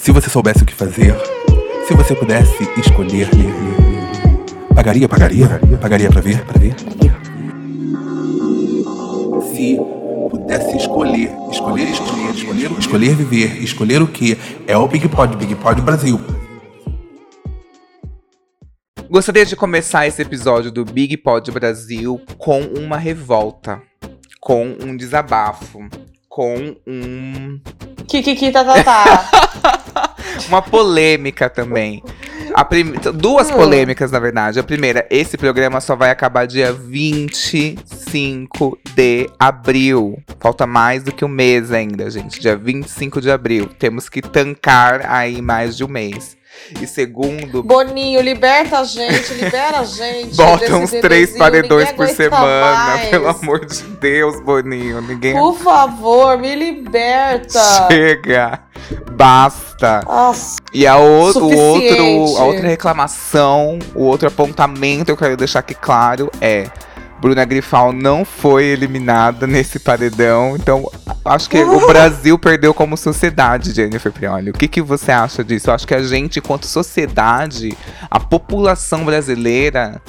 Se você soubesse o que fazer, se você pudesse escolher, pagaria, pagaria, pagaria pra ver, pra ver. Se pudesse escolher, escolher, escolher, escolher, escolher viver, escolher o que é o Big Pod, Big Pod Brasil. Gostaria de começar esse episódio do Big Pod Brasil com uma revolta, com um desabafo, com um. Kikiki, tá, tá, tá. uma polêmica também. Prim... Duas hum. polêmicas, na verdade. A primeira, esse programa só vai acabar dia 25 de abril. Falta mais do que um mês ainda, gente. Dia 25 de abril. Temos que tancar aí mais de um mês. E segundo. Boninho, liberta a gente, libera a gente. Bota uns três paredões por semana. Mais. Pelo amor de Deus, Boninho. Ninguém. Por favor, me liberta. Chega. Basta. Nossa, e a, o, o outro, a outra reclamação, o outro apontamento eu quero deixar aqui claro é Bruna Grifal não foi eliminada nesse paredão. Então, acho que o Brasil perdeu como sociedade, Jennifer Prioli. O que, que você acha disso? Eu acho que a gente, enquanto sociedade, a população brasileira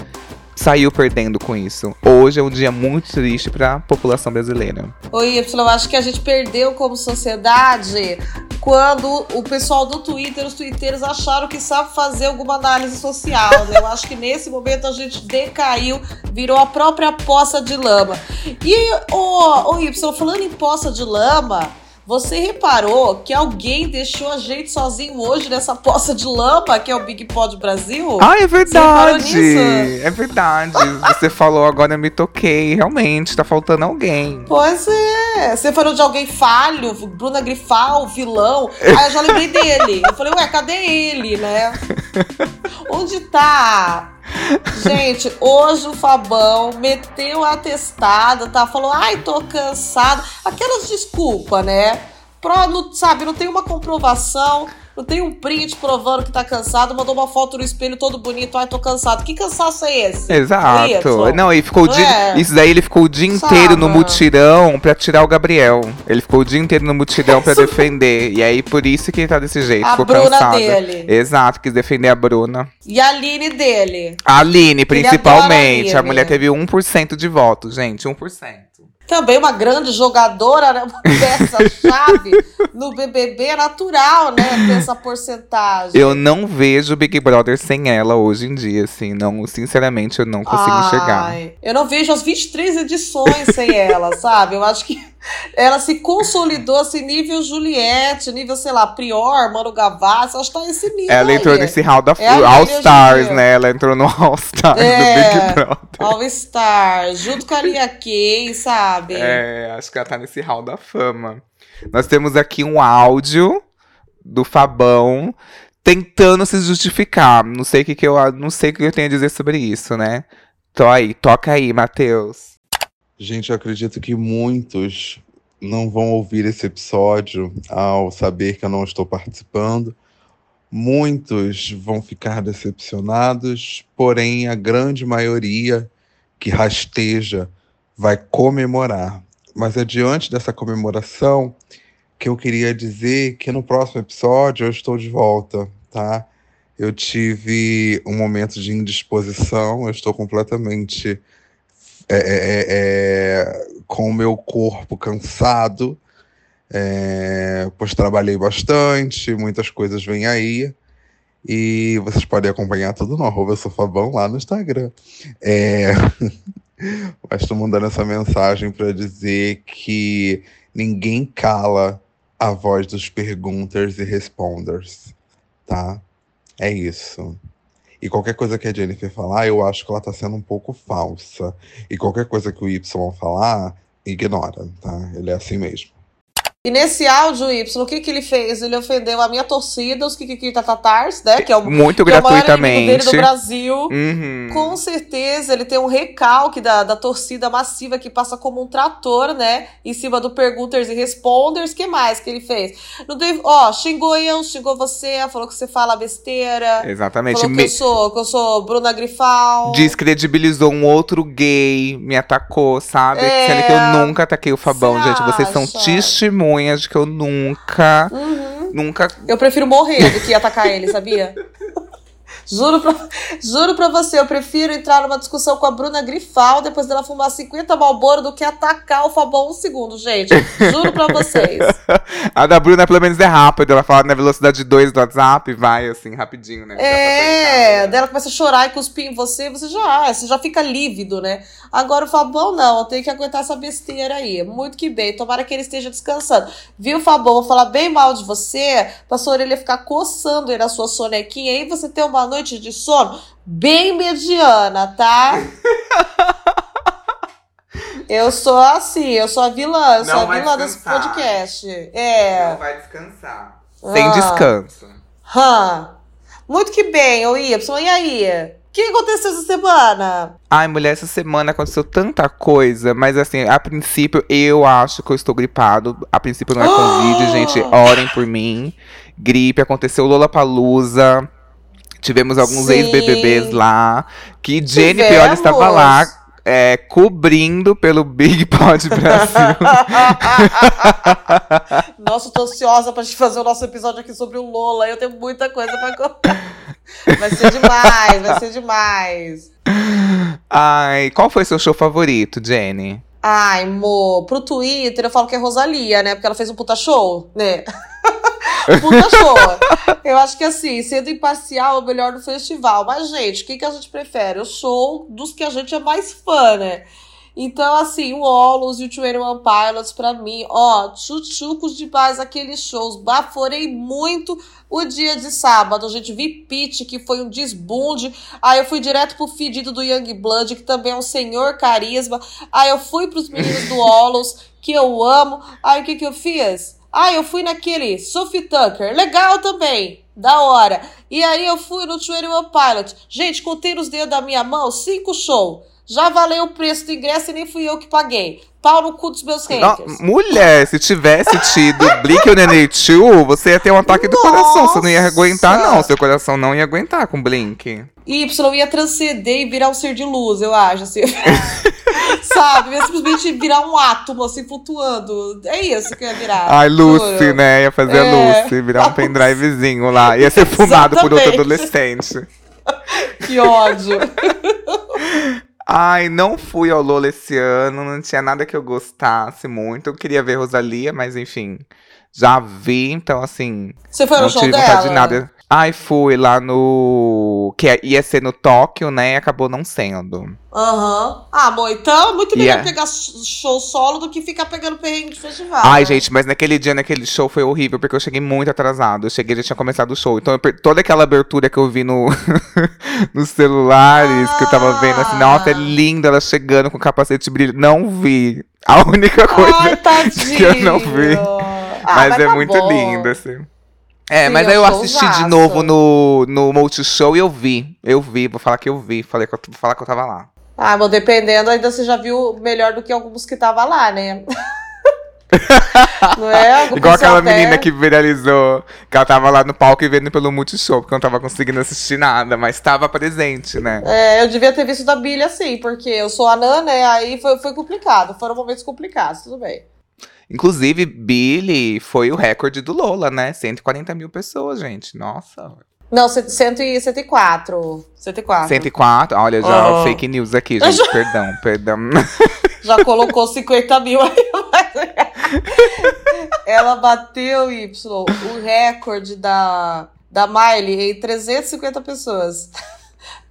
saiu perdendo com isso. Hoje é um dia muito triste para a população brasileira. Oi, Y, eu acho que a gente perdeu como sociedade quando o pessoal do Twitter, os twitteiros acharam que sabe fazer alguma análise social, né? Eu acho que nesse momento a gente decaiu, virou a própria poça de lama. E o, o Y, falando em poça de lama, você reparou que alguém deixou a gente sozinho hoje nessa poça de lama, que é o Big Pod Brasil? Ah, é verdade! É verdade. Você falou agora, eu me toquei. Realmente, tá faltando alguém. Pois é. Você falou de alguém falho, Bruna Grifal, vilão. Aí eu já lembrei dele. Eu falei, ué, cadê ele, né? Onde tá Gente, hoje o Fabão meteu a testada, tá? Falou, ai, tô cansado. Aquelas desculpas, né? Pro, não, sabe, não tem uma comprovação. Não tem um print provando que tá cansado, mandou uma foto no espelho todo bonito, ai, tô cansado. Que cansaço é esse? Exato. É não, ele ficou não dia, é? Isso daí ele ficou o dia Sabe? inteiro no mutirão pra tirar o Gabriel. Ele ficou o dia inteiro no mutirão pra defender. E aí, por isso que ele tá desse jeito. A ficou Bruna cansado. dele. Exato, quis defender a Bruna. E a Aline dele. A Aline, principalmente. A, Aline. a mulher teve 1% de votos, gente. 1% também uma grande jogadora, né? uma peça-chave no BBB é natural, né? Ter essa porcentagem. Eu não vejo Big Brother sem ela hoje em dia, assim. Não, sinceramente, eu não consigo Ai, chegar. Eu não vejo as 23 edições sem ela, sabe? Eu acho que ela se consolidou assim, nível Juliette, nível, sei lá, Prior, Mano Gavassi, acho que tá nesse nível. Ela entrou aí. nesse hall da é All Stars, né? Ela entrou no All Stars é, do Big Brother. All Stars, junto com a Lia Kay, sabe? É, acho que ela tá nesse hall da fama. Nós temos aqui um áudio do Fabão tentando se justificar. Não sei o que, que eu não sei o que eu tenho a dizer sobre isso, né? Tô aí, toca aí, Matheus. Gente, eu acredito que muitos não vão ouvir esse episódio ao saber que eu não estou participando. Muitos vão ficar decepcionados, porém a grande maioria que rasteja vai comemorar. Mas é diante dessa comemoração que eu queria dizer que no próximo episódio eu estou de volta, tá? Eu tive um momento de indisposição, eu estou completamente é, é, é, é, com o meu corpo cansado, pois trabalhei bastante, muitas coisas vêm aí. E vocês podem acompanhar tudo no arroba Sofabão lá no Instagram. É... Mas estou mandando essa mensagem para dizer que ninguém cala a voz dos pergunters e responders, tá? É isso. E qualquer coisa que a Jennifer falar, eu acho que ela tá sendo um pouco falsa. E qualquer coisa que o Y falar, ignora, tá? Ele é assim mesmo. E nesse áudio, Y, o que, que ele fez? Ele ofendeu a minha torcida, os Kikiki Tatatars, né? Que é o, Muito que gratuitamente. É o dele do Brasil. Uhum. Com certeza, ele tem um recalque da, da torcida massiva que passa como um trator, né? Em cima do Pergunters e Responders. que mais que ele fez? Não teve, ó, xingou eu, xingou você, falou que você fala besteira. Exatamente. Falou que, eu, sou, que eu sou Bruna Grifal. Descredibilizou um outro gay, me atacou, sabe? É... Sendo que eu nunca ataquei o Fabão, gente. Vocês são testemunhas testemunhas de que eu nunca. Uhum. Nunca. Eu prefiro morrer do que atacar ele, sabia? Juro pra, juro pra você, eu prefiro entrar numa discussão com a Bruna Grifal depois dela fumar 50 Malboro do que atacar o Fabão um segundo, gente. Juro pra vocês. a da Bruna, pelo menos, é rápida. Ela fala na velocidade 2 do WhatsApp, vai assim, rapidinho, né? É, dela começa a chorar e cuspir em você, você já, você já fica lívido, né? Agora o Fabão não, tem que aguentar essa besteira aí. Muito que bem, tomara que ele esteja descansando. Viu, Fabão? Vou falar bem mal de você, pra sua orelha ficar coçando aí na sua sonequinha, aí você ter uma noite de sono bem mediana, tá? eu sou assim, eu sou a vilã, eu sou a vilã desse podcast. É. Não vai descansar. Ah. Sem descanso. Hum. Muito que bem, ô Y. E aí? O que aconteceu essa semana? Ai, mulher, essa semana aconteceu tanta coisa, mas assim, a princípio eu acho que eu estou gripado. A princípio não é Covid, gente, orem por mim. Gripe, aconteceu Lola Palusa. Tivemos alguns ex-BBBs lá. Que Jenny Pioli estava lá é, cobrindo pelo Big Pod Brasil. Nossa, eu tô ansiosa pra gente fazer o nosso episódio aqui sobre o Lola. Eu tenho muita coisa pra contar. Vai ser demais, vai ser demais. Ai, qual foi seu show favorito, Jenny? Ai, mo, pro Twitter eu falo que é Rosalia, né? Porque ela fez um puta show, né? Puta show. Eu acho que assim, sendo imparcial é o melhor do festival. Mas, gente, o que, que a gente prefere? O show dos que a gente é mais fã, né? Então, assim, o Olos e o 21 Pilots, pra mim, ó, chuchucos demais aqueles shows. Baforei muito o dia de sábado. A gente vi Pete, que foi um desbunde. Aí eu fui direto pro pedido do Young Blood, que também é um senhor carisma. Aí eu fui pros meninos do Olos, que eu amo. Aí o que que eu fiz? Ah, eu fui naquele Sophie Tucker. Legal também. Da hora. E aí eu fui no 21 Pilot. Gente, contei nos dedos da minha mão cinco shows. Já valeu o preço do ingresso e nem fui eu que paguei. Pau no cu dos meus haters. Não, mulher, se tivesse tido Blink-182, você ia ter um ataque do Nossa. coração. Você não ia aguentar, não. Seu coração não ia aguentar com Blink. Y ia transcender e virar um ser de luz, eu acho. Assim. Sabe? Ia simplesmente virar um átomo, assim, flutuando. É isso que ia virar. Ai, Lucy, né? Ia fazer é... a Lucy, virar um pendrivezinho lá. Ia ser fumado por outro adolescente. que ódio. Ai, não fui ao Lola esse ano, não tinha nada que eu gostasse muito. Eu queria ver Rosalia, mas enfim, já vi, então assim. Você foi no não show tive dela? de nada. Ai, fui lá no. Que ia ser no Tóquio, né? E acabou não sendo. Aham. Uhum. Ah, bom, então é muito melhor yeah. pegar show solo do que ficar pegando perrengue de festival. Ai, né? gente, mas naquele dia, naquele show foi horrível, porque eu cheguei muito atrasado. Eu cheguei, já tinha começado o show. Então, toda aquela abertura que eu vi no nos celulares, ah. que eu tava vendo, assim, nossa, é linda ela chegando com capacete brilho. Não vi. A única coisa Ai, que eu não vi. Ah, mas, mas é tá muito bom. lindo, assim. É, mas aí eu assisti de novo no, no Multishow e eu vi. Eu vi, vou falar que eu vi. Falei que eu, vou falar que eu tava lá. Ah, mas dependendo, ainda você já viu melhor do que alguns que tava lá, né? Não é? Igual aquela até- menina que viralizou, que ela tava lá no palco e vendo pelo Multishow, porque eu não tava conseguindo assistir nada, mas tava presente, né? É, eu devia ter visto da Billy assim, porque eu sou anã, né? Aí foi, foi complicado. Foram momentos complicados, tudo bem. Inclusive, Billy foi o recorde do Lola, né? 140 mil pessoas, gente. Nossa. Não, cento- cento e- 104. 104. 104. Olha, já Ah. fake news aqui, gente. Perdão, perdão. Já colocou 50 mil aí. mas- Ela bateu, Y, o recorde da, da Miley em 350 pessoas.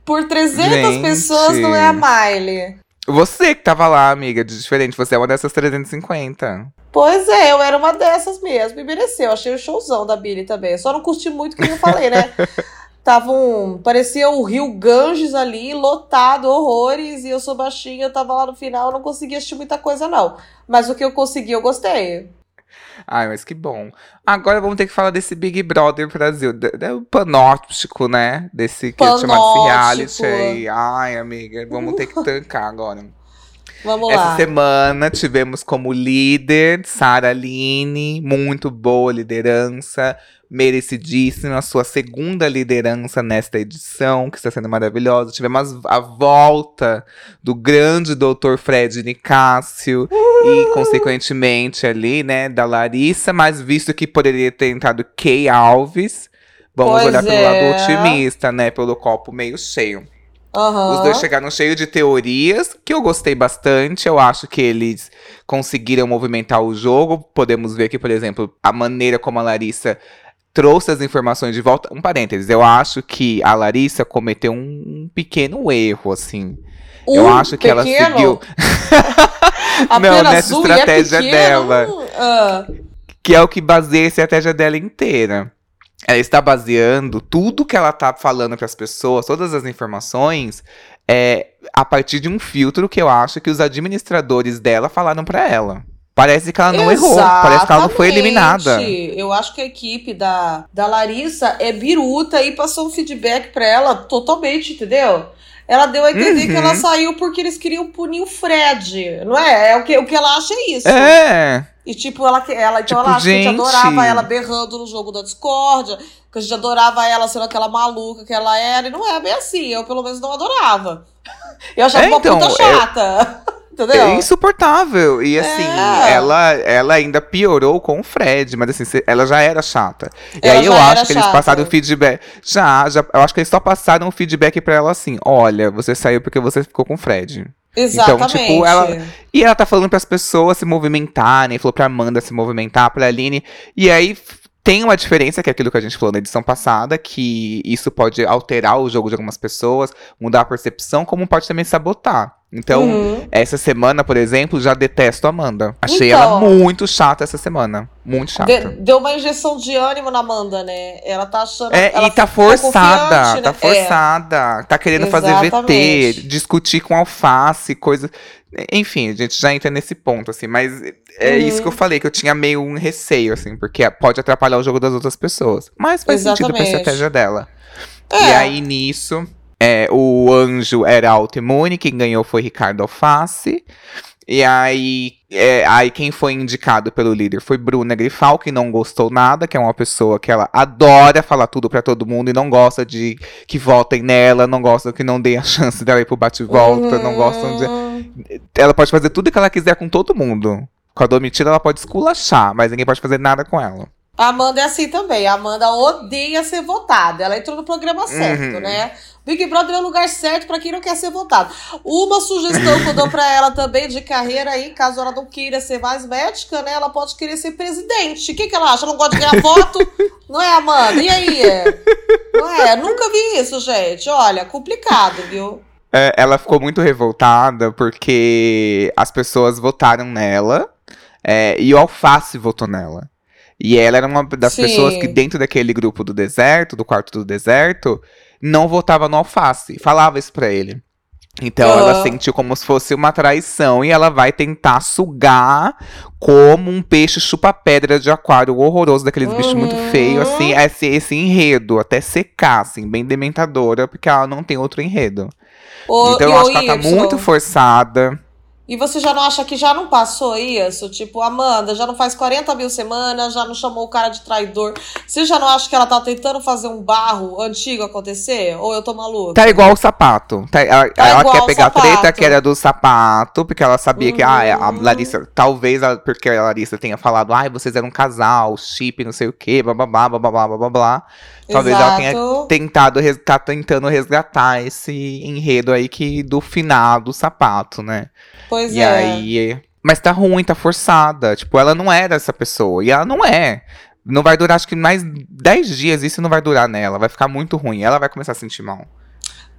Por 300 Gente. pessoas não é a Miley. Você que tava lá, amiga, de diferente. Você é uma dessas 350. Pois é, eu era uma dessas mesmo. E mereceu. Achei o showzão da Billy também. Só não curti muito o que eu falei, né? Tava um. Parecia o Rio Ganges ali, lotado, horrores. E eu sou baixinha, eu tava lá no final, eu não conseguia assistir muita coisa, não. Mas o que eu consegui, eu gostei. Ai, mas que bom. Agora vamos ter que falar desse Big Brother Brasil. d- O panóptico, né? Desse que é chamado Panóptico. reality aí. Ai, amiga, vamos ter que tancar agora. Vamos Essa lá. semana tivemos como líder Sara Aline, muito boa liderança. merecidíssima, sua segunda liderança nesta edição, que está sendo maravilhosa. Tivemos a volta do grande doutor Fred Nicásio e, consequentemente, ali, né, da Larissa, mas visto que poderia ter entrado Kay Alves, vamos Pois olhar pelo é. lado otimista, né, pelo copo meio cheio. Aham. Os dois chegaram cheio de teorias, que eu gostei bastante. Eu acho que eles conseguiram movimentar o jogo. Podemos ver aqui, por exemplo, a maneira como a Larissa trouxe as informações de volta. Um parênteses, eu acho que a Larissa cometeu um pequeno erro, assim. eu Um acho que ela pequeno? seguiu. A Não, nessa é estratégia pequeno, dela. ah. que é o que baseia a estratégia dela inteira. Ela está baseando tudo que ela tá falando para as pessoas, todas as informações, é, a partir de um filtro que eu acho que os administradores dela falaram para ela. Parece que ela não errou, parece que ela não foi Exatamente. eliminada. Eu acho que a equipe da, da Larissa é biruta e passou um feedback pra ela totalmente, entendeu? Ela deu a entender Uhum. que ela saiu porque eles queriam punir o Fred, não é? É o que, o que ela acha é isso. É, E tipo, ela, ela, então Tipo, ela acha que a gente gente. adorava ela berrando no jogo da discórdia, que a gente adorava ela sendo aquela maluca que ela era, e não é bem assim. Eu, pelo menos, não adorava. Eu achava É, uma então, puta chata. Entendeu? é insuportável. E assim, É. ela, ela ainda piorou com o Fred, mas assim, ela já era chata. E Ela aí eu acho que eles chata. passaram o feedback. Já, já, eu acho que eles só passaram o feedback pra ela assim: olha, você saiu porque você ficou com o Fred. Exatamente. Então, tipo, ela- E ela tá falando pras pessoas se movimentarem, falou pra Amanda se movimentar, pra Aline. E aí tem uma diferença, que é aquilo que a gente falou na edição passada, que isso pode alterar o jogo de algumas pessoas, mudar a percepção, como pode também sabotar. Então, Uhum. essa semana, por exemplo, já detesto a Amanda. Achei Então. ela muito chata essa semana. Muito chata. De- deu uma injeção de ânimo na Amanda, né? Ela tá achando. É, ela e tá forçada, tá né? forçada. Tá querendo fazer Exatamente. VT, discutir com alface, coisa. Enfim, a gente já entra nesse ponto, assim, mas é Uhum. isso que eu falei, que eu tinha meio um receio, assim, porque pode atrapalhar o jogo das outras pessoas. Mas faz sentido pra Exatamente. estratégia dela. É. E aí, nisso, é, o anjo era autoimune, quem ganhou foi Ricardo Alface. E aí, é, aí quem foi indicado pelo líder foi Bruna Grifal, que não gostou nada, que é uma pessoa que ela adora falar tudo pra todo mundo e não gosta de que votem nela, não gosta que não dê a chance dela ir pro bate-volta, não gostam de. Hum, Ela pode fazer tudo que ela quiser com todo mundo. Com a Domitila, ela pode esculachar, mas ninguém pode fazer nada com ela. A Amanda é assim também. A Amanda odeia ser votada. Ela entrou no programa certo, Uhum. né? Big Brother é o lugar certo pra quem não quer ser votado. Uma sugestão que eu dou pra ela também de carreira aí, caso ela não queira ser mais médica, né? Ela pode querer ser presidente. O que, que ela acha? Ela não gosta de ganhar voto? não é, Amanda? E aí? Não é? Nunca vi isso, gente. Olha, complicado, viu? É, ela ficou muito revoltada porque as pessoas votaram nela é, e o Alface votou nela. E ela era uma das Sim. pessoas que, dentro daquele grupo do deserto, do quarto do deserto, não votava no Alface. Falava isso pra ele. Então ela sentiu como se fosse uma traição e ela vai tentar sugar como um peixe chupa-pedra de aquário horroroso, daqueles bichos muito Uhum. feios, assim, esse, esse enredo, até secar, assim, bem dementadora, porque ela não tem outro enredo. Então eu acho que ela tá muito forçada. E você já não acha que já não passou isso? Tipo, Amanda já não faz 40 mil semanas, já não chamou o cara de traidor. Você já não acha que ela tá tentando fazer um barro antigo acontecer? Ou eu tô maluca? Tá igual o sapato. Tá, ela, tá ela quer pegar sapato. treta que era do sapato, porque ela sabia uhum. que ah, é, a uhum. Larissa, talvez a, porque a Larissa tenha falado, ai, ah, vocês eram um casal, chip, não sei o quê, blá blá blá blá blá blá blá. blá. Talvez ela tenha Exato. tentado, tá tentando resgatar esse enredo aí que do final do sapato, né? Pois E é. aí. Mas tá ruim, tá forçada. Tipo, ela não era essa pessoa. E ela não é. Não vai durar, acho que mais 10 dias isso não vai durar nela. Vai ficar muito ruim. Ela vai começar a sentir mal.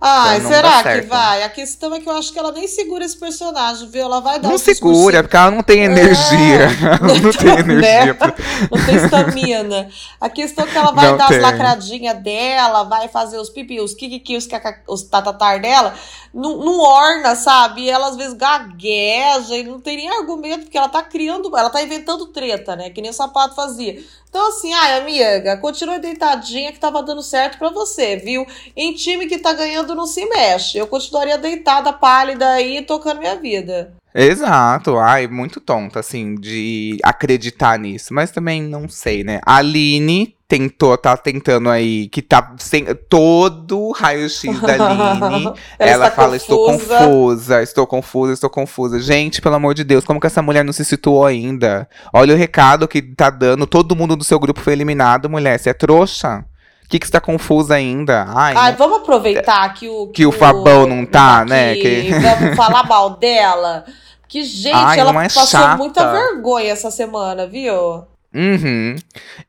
Ai, Então será que vai? A questão é que eu acho que ela nem segura esse personagem, viu? Ela vai dar Não segura, porque ela não tem energia. Ela não tem energia. Né? pra- Não tem estamina. A questão é que ela vai Não dar tem. as lacradinhas dela, vai fazer os pipi, os kikiki, os, caca- os tatatar dela, não, não orna, sabe? E ela às vezes gagueja e não tem nem argumento, porque ela tá criando, ela tá inventando treta, né? Que nem o sapato fazia. Então, assim, ai, amiga, continua deitadinha que tava dando certo pra você, viu? Em time que tá ganhando não se mexe. Eu continuaria deitada, pálida aí, tocando minha vida. Exato. Ai, muito tonta, assim, de acreditar nisso. Mas também não sei, né? Aline tentou, tá tentando aí, que tá sem todo raio-x da Aline. ela, ela fala: confusa. estou confusa, estou confusa, estou confusa. Gente, pelo amor de Deus, como que essa mulher não se situou ainda? Olha o recado que tá dando. Todo mundo do seu grupo foi eliminado, mulher. Você é trouxa? O que, que você tá confusa ainda? Ai, Ai vamos aproveitar que o. Que, que o Fabão não tá, né? Que... Vamos falar mal dela. Que, gente, Ai, ela é passou chata. muita vergonha essa semana, viu? Uhum.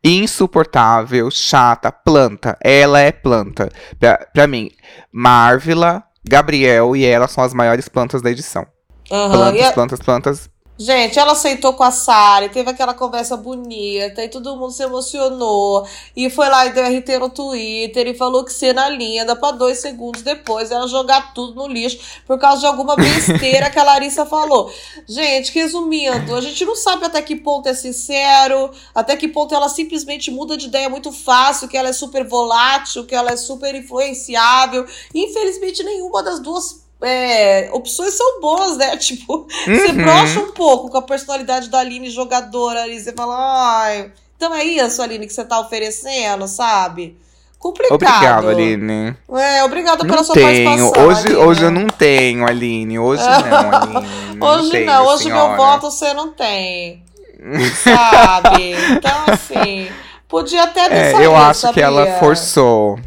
Insuportável, chata, planta. Ela é planta. Pra, pra mim, Marvila, Gabriel e ela são as maiores plantas da edição. Uhum. Plantas, plantas, plantas. Gente, ela aceitou com a Sari, teve aquela conversa bonita, e todo mundo se emocionou. E foi lá e deu RT no Twitter e falou que ser na linha, dá pra dois segundos depois ela jogar tudo no lixo por causa de alguma besteira que a Larissa falou. Gente, resumindo, a gente não sabe até que ponto é sincero, até que ponto ela simplesmente muda de ideia muito fácil, que ela é super volátil, que ela é super influenciável. Infelizmente, nenhuma das duas é, opções são boas, né? Tipo, uhum. você brocha um pouco com a personalidade da Aline jogadora ali. Você fala, ai, então é isso, Aline, que você tá oferecendo, sabe? Complicado. Obrigado, Aline. É, obrigada pela não sua tenho. participação. Hoje, Aline. hoje eu não tenho, Aline. Hoje não, Aline. Não hoje tenho, não, hoje senhora. meu voto você não tem. sabe? Então, assim, podia até ter é, Eu acho sabia? que ela forçou.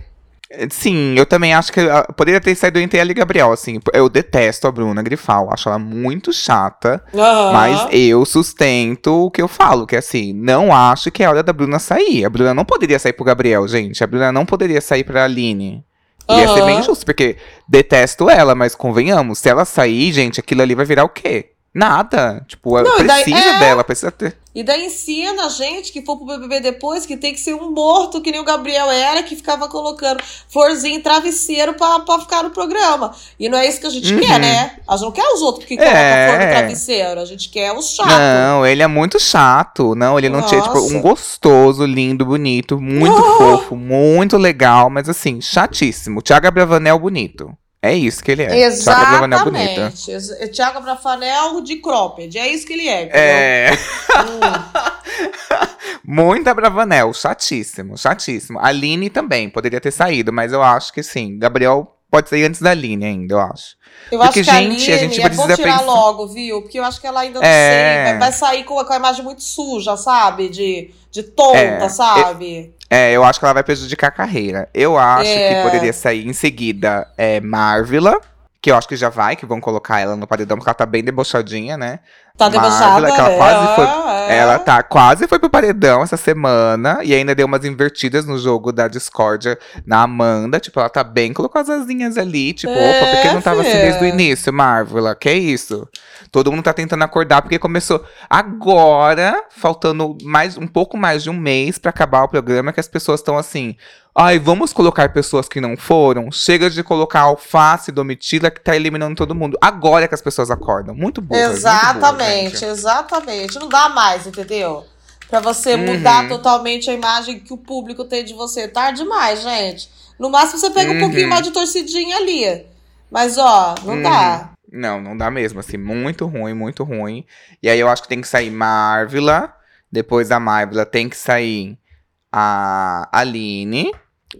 Sim, eu também acho que poderia ter saído entre ela e Gabriel, assim. Eu detesto a Bruna Grifal, acho ela muito chata. Uhum. Mas eu sustento o que eu falo, que assim, não acho que é hora da Bruna sair. A Bruna não poderia sair pro Gabriel, gente. A Bruna não poderia sair pra Aline. Uhum. Ia ser bem justo, porque detesto ela, mas convenhamos, se ela sair, gente, aquilo ali vai virar o quê? Nada. Tipo, não, precisa daí, é... dela, precisa ter. E daí ensina a gente que for pro BBB depois que tem que ser um morto, que nem o Gabriel era, que ficava colocando florzinha em travesseiro pra, pra ficar no programa. E não é isso que a gente uhum. quer, né? A gente não quer os outros que colocam é. flor no travesseiro. A gente quer os chatos. Não, ele é muito chato. Não, ele não Nossa. tinha, tipo, um gostoso, lindo, bonito, muito oh. fofo, muito legal, mas assim, chatíssimo. Thiago Bravanel bonito. É isso que ele é. Exatamente. Thiago, Thiago Bravanel de cropped. É isso que ele é. Entendeu? É. Hum. Muita Bravanel. Chatíssimo, chatíssimo. A Aline também poderia ter saído, mas eu acho que sim. Gabriel pode sair antes da Aline ainda, eu acho. Eu Porque, acho que gente, a, Aline, a gente precisa é bom tirar pensar... logo, viu? Porque eu acho que ela ainda não é... sei. Vai sair com, com a imagem muito suja, sabe? De, de tonta, é, sabe? É, eu acho que ela vai prejudicar a carreira. Eu acho é. que poderia sair em seguida é, Marvila, que eu acho que já vai, que vão colocar ela no paredão, porque ela tá bem debochadinha, né? Tá debochada, ela, é, quase foi, é. Ela tá quase foi pro paredão essa semana, e ainda deu umas invertidas no jogo da discórdia na Amanda. Tipo, ela tá bem, colocou as asinhas ali, tipo, é, opa, porque não tava assim desde o início, Marvila? Que isso? Todo mundo tá tentando acordar, porque começou agora, faltando mais um pouco mais de um mês para acabar o programa, que as pessoas estão assim. Ai, vamos colocar pessoas que não foram? Chega de colocar alface Domitila que tá eliminando todo mundo. Agora é que as pessoas acordam. Muito bom. Exatamente, boa, exatamente. Não dá mais, entendeu? Pra você uhum. mudar totalmente a imagem que o público tem de você. Tarde demais, gente. No máximo você pega uhum. um pouquinho mais de torcidinha ali. Mas, ó, não uhum. dá. Não, não dá mesmo, assim, muito ruim, muito ruim. E aí eu acho que tem que sair Marvila, depois da Marvila tem que sair a Aline,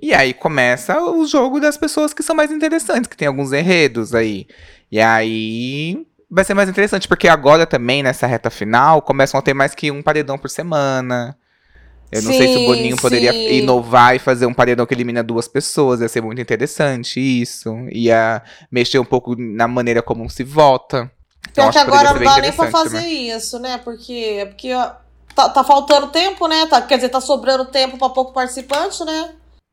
e aí começa o jogo das pessoas que são mais interessantes, que tem alguns enredos aí. E aí vai ser mais interessante, porque agora também, nessa reta final, começam a ter mais que um paredão por semana. Eu não sim, sei se o Boninho poderia sim. inovar e fazer um paredão que elimina duas pessoas. Ia ser muito interessante isso. Ia mexer um pouco na maneira como se vota. Então, que agora não dá nem pra fazer também. isso, né? Porque, porque tá, tá faltando tempo, né? Tá, quer dizer, tá sobrando tempo pra pouco participante, né?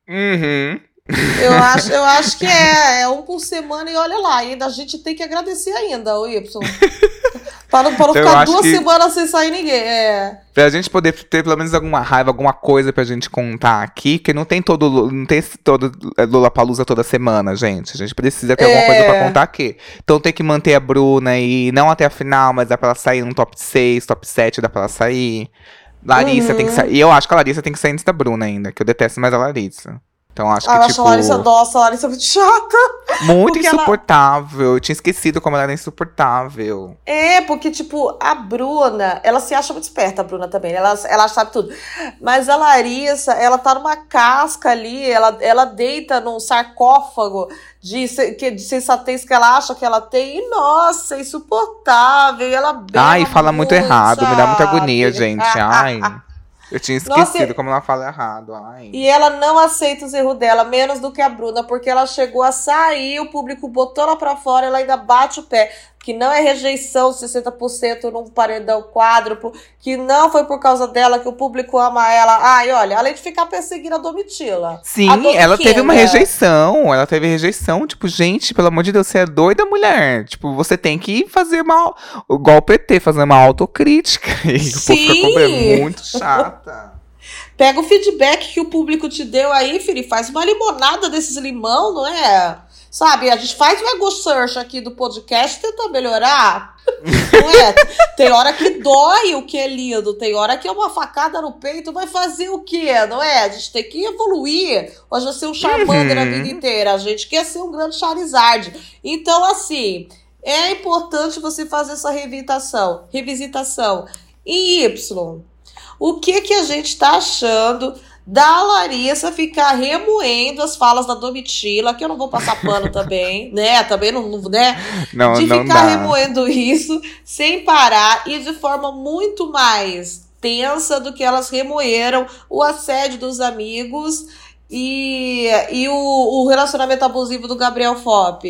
Uhum. Eu acho, eu acho que é, é um por semana e olha lá, ainda a gente tem que agradecer ainda, o Y. Para, para não ficar duas semanas sem sair ninguém. É. Pra gente poder ter pelo menos alguma raiva, alguma coisa pra gente contar aqui, que não tem todo. Não tem todo é, Lula Palusa toda semana, gente. A gente precisa ter é. alguma coisa pra contar aqui. Então tem que manter a Bruna aí, não até a final, mas dá pra ela sair no top 6, top 7, dá pra ela sair. Larissa uhum. tem que uhum. sair. E eu acho que a Larissa tem que sair antes da Bruna ainda, que eu detesto mais a Larissa. Então acho Ah, eu que, acho tipo. a Larissa, nossa, a Larissa é muito chata. Muito porque ela- insuportável. Eu tinha esquecido como ela era insuportável. É, porque, tipo, a Bruna, ela se acha muito esperta, a Bruna também, ela, ela sabe tudo. Mas a Larissa, ela tá numa casca ali, ela, ela deita num sarcófago de, de sensatez que ela acha que ela tem, e nossa, é insuportável. E ela berra Ai, fala muito errado, me dá muita sabe? agonia, gente. Ai. Eu tinha Nossa, esquecido e- como ela fala errado. Ai. E ela não aceita os erros dela, menos do que a Bruna, porque ela chegou a sair, o público botou ela pra fora, ela ainda bate o pé. Que não é rejeição 60% num paredão quádruplo, que não foi por causa dela que o público ama ela. Ai, olha, além de ficar perseguindo a Domitila. Sim, a ela teve uma rejeição. Ela teve rejeição. Tipo, gente, pelo amor de Deus, você é doida, mulher. Tipo, você tem que fazer uma. Igual o PT, fazer uma autocrítica. E o Sim. cobrando muito chata. Pega o feedback que o público te deu aí, filho, faz uma limonada desses limão, não é? Sabe, a gente faz um ego search aqui do podcast e tenta melhorar. Não é? Tem hora que dói o que é lindo, tem hora que é uma facada no peito, vai fazer o quê, não é? A gente tem que evoluir. Hoje vai ser um Charmander a Uhum. vida inteira, a gente quer ser um grande Charizard. Então, assim, é importante você fazer essa revisitação. Revisitação. E Y, o que que a gente tá achando da Larissa ficar remoendo as falas da Domitila, que eu não vou passar pano também, né? Também não, né? Não, de não ficar dá. remoendo isso sem parar e de forma muito mais tensa do que elas remoeram o assédio dos amigos e, e o, o relacionamento abusivo do Gabriel Fop.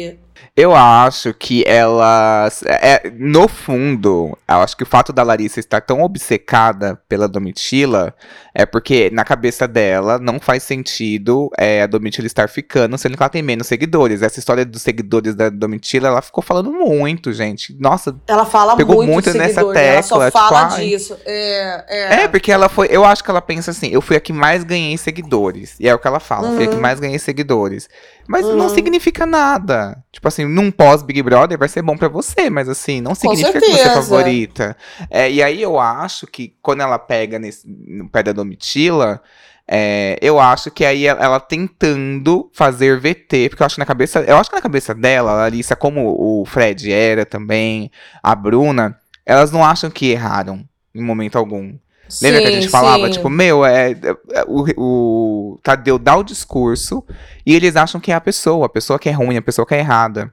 Eu acho que elas. É, no fundo, eu acho que o fato da Larissa estar tão obcecada pela Domitila é porque na cabeça dela não faz sentido é, a Domitila estar ficando, sendo que ela tem menos seguidores. Essa história dos seguidores da Domitila, ela ficou falando muito, gente. Nossa, Ela fala Pegou muito, muito nessa seguidor, né? ela só tecla, tipo, fala ai. disso. É, é. É, porque ela foi. Eu acho que ela pensa assim: eu fui a que mais ganhei seguidores. E é o que ela fala: fui a que Uhum. mais ganhei seguidores. Mas Uhum. não significa nada. Tipo assim, num pós-Big Brother vai ser bom pra você, mas assim, não significa que você é favorita. É, e aí eu acho que quando ela pega nesse, no pé da Domitila. é, eu acho que aí ela, ela tentando fazer VT, porque eu acho que na cabeça, eu acho que na cabeça dela, a Larissa, como o Fred era também, a Bruna, elas não acham que erraram em momento algum. Lembra que a Sim, gente falava, sim. tipo, meu, é, é, o, o Tadeu dá o discurso e eles acham que é a pessoa, a pessoa que é ruim, a pessoa que é errada.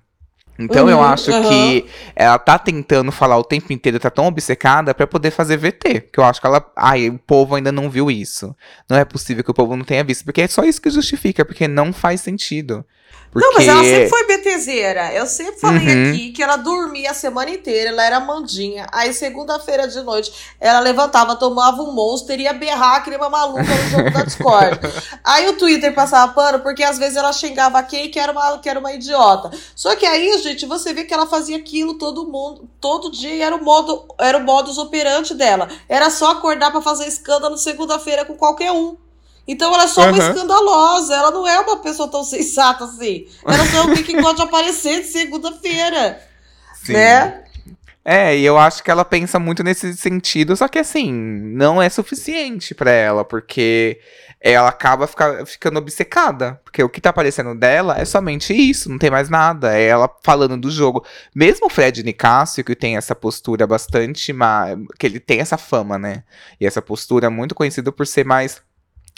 Então eu Uhum, acho uhum. que ela tá tentando falar o tempo inteiro, tá tão obcecada pra poder fazer VT. Que eu acho que ela. Ai, o povo ainda não viu isso. Não é possível que o povo não tenha visto. Porque é só isso que justifica, porque não faz sentido. Porque... Não, mas ela sempre foi BTZera. Eu sempre falei Uhum. aqui que ela dormia a semana inteira, ela era mandinha. Aí, segunda-feira de noite, ela levantava, tomava um monster e ia berrar nem uma maluca no jogo da Discord. Aí o Twitter passava pano, porque às vezes ela xingava a Kay que era uma, que era uma idiota. Só que aí, gente, você vê que ela fazia aquilo todo mundo, todo dia, e era o modo, era o modus operandi dela. Era só acordar pra fazer escândalo segunda-feira com qualquer um. Então ela é só uma Uhum. escandalosa, ela não é uma pessoa tão sensata assim. Ela só é alguém que gosta de aparecer de segunda-feira, né? É, e eu acho que ela pensa muito nesse sentido, só que assim, não é suficiente pra ela, porque ela acaba fica- ficando obcecada. Porque o que tá aparecendo dela é somente isso, não tem mais nada. É ela falando do jogo. Mesmo o Fred Nicásio, que tem essa postura bastante. que ele tem essa fama, né? E essa postura muito conhecida por ser mais.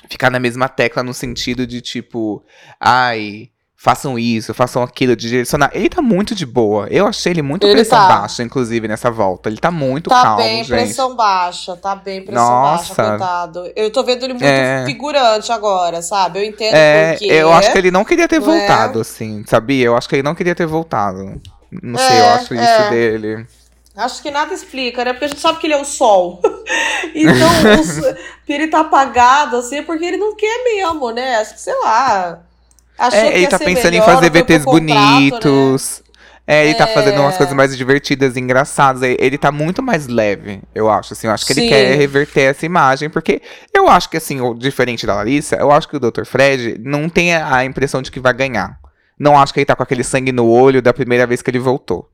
Ficar na mesma tecla no sentido de tipo. Ai. Façam isso, façam aquilo, de direcionar. Ele tá muito de boa. Eu achei ele muito Ele pressão tá. baixa, inclusive, nessa volta. Ele tá muito Tá calmo, bem, gente. pressão baixa, tá bem, pressão Nossa. baixa, coitado. Eu tô vendo ele muito É. figurante agora, sabe? Eu entendo É, por quê. eu acho que ele não queria ter Não é? voltado, assim, sabia? Eu acho que ele não queria ter voltado. Não sei, eu É, acho isso é. dele. Acho que nada explica, né? Porque a gente sabe que ele é o sol. então, o ele tá apagado, assim, é porque ele não quer mesmo, né? Acho que, sei lá. Achou É, que ele tá pensando em melhor, fazer foi pro VTs contrato, né? bonitos. É, ele tá fazendo umas É. coisas mais divertidas engraçadas. Ele- Ele tá muito mais leve, eu acho. Assim, eu acho que ele Sim. quer reverter essa imagem, porque eu acho que, assim, diferente da Larissa, eu acho que o Dr. Fred não tem a impressão de que vai ganhar. Não acho que ele tá com aquele sangue no olho da primeira vez que ele voltou.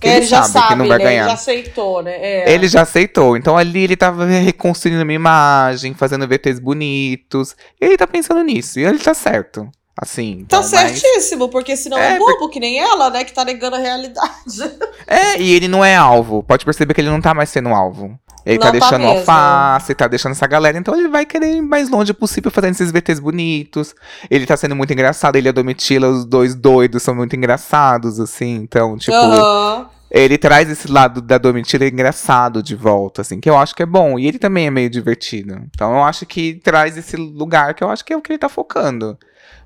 Que ele, ele sabe, sabe, que não vai né? ganhar. Ele já aceitou, né? É. Ele já aceitou. Então ali ele tava reconstruindo uma imagem, fazendo VTs bonitos. E ele tá pensando nisso. E ele tá certo. Assim. Tá então, certíssimo, mas... porque senão é, é bobo, porque... que nem ela, né? Que tá negando a realidade. É, e ele não é alvo. Pode perceber que ele não tá mais sendo alvo. Ele tá não tá deixando tá alface, tá deixando essa galera. Então ele vai querer ir mais longe possível fazendo esses VTs bonitos. Ele tá sendo muito engraçado. Ele e a Domitila, os dois doidos, são muito engraçados, assim. Então, tipo. Uhum. Ele traz esse lado da Domitila engraçado de volta, assim, que eu acho que é bom. E ele também é meio divertido. Então eu acho que traz esse lugar que eu acho que é o que ele tá focando.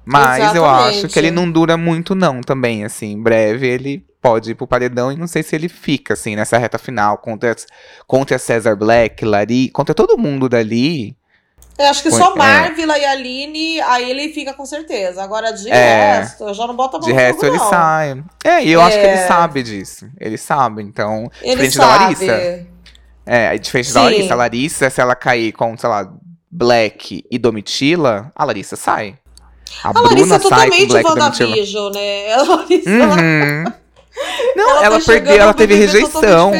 Mas Exatamente. eu acho que ele não dura muito, não, também, assim. Em breve ele pode ir pro paredão e não sei se ele fica, assim, nessa reta final contra, contra Cesar Black, Lari, contra todo mundo dali. Eu acho que só é. Marvila e Aline, aí ele fica com certeza. Agora, de é, resto, eu já não boto a mão De resto, fogo, ele não. sai. É, e eu é. acho que ele sabe disso. Ele sabe, então. Ele diferente sabe. da Larissa. É, diferente Sim. da Larissa. A Larissa, se ela cair com, sei lá, Black e Domitila, a Larissa sai. A, a Bruna Larissa é totalmente WandaVision, né? A Larissa, uhum. Não, ela, ela tá perdeu, ela teve rejeição.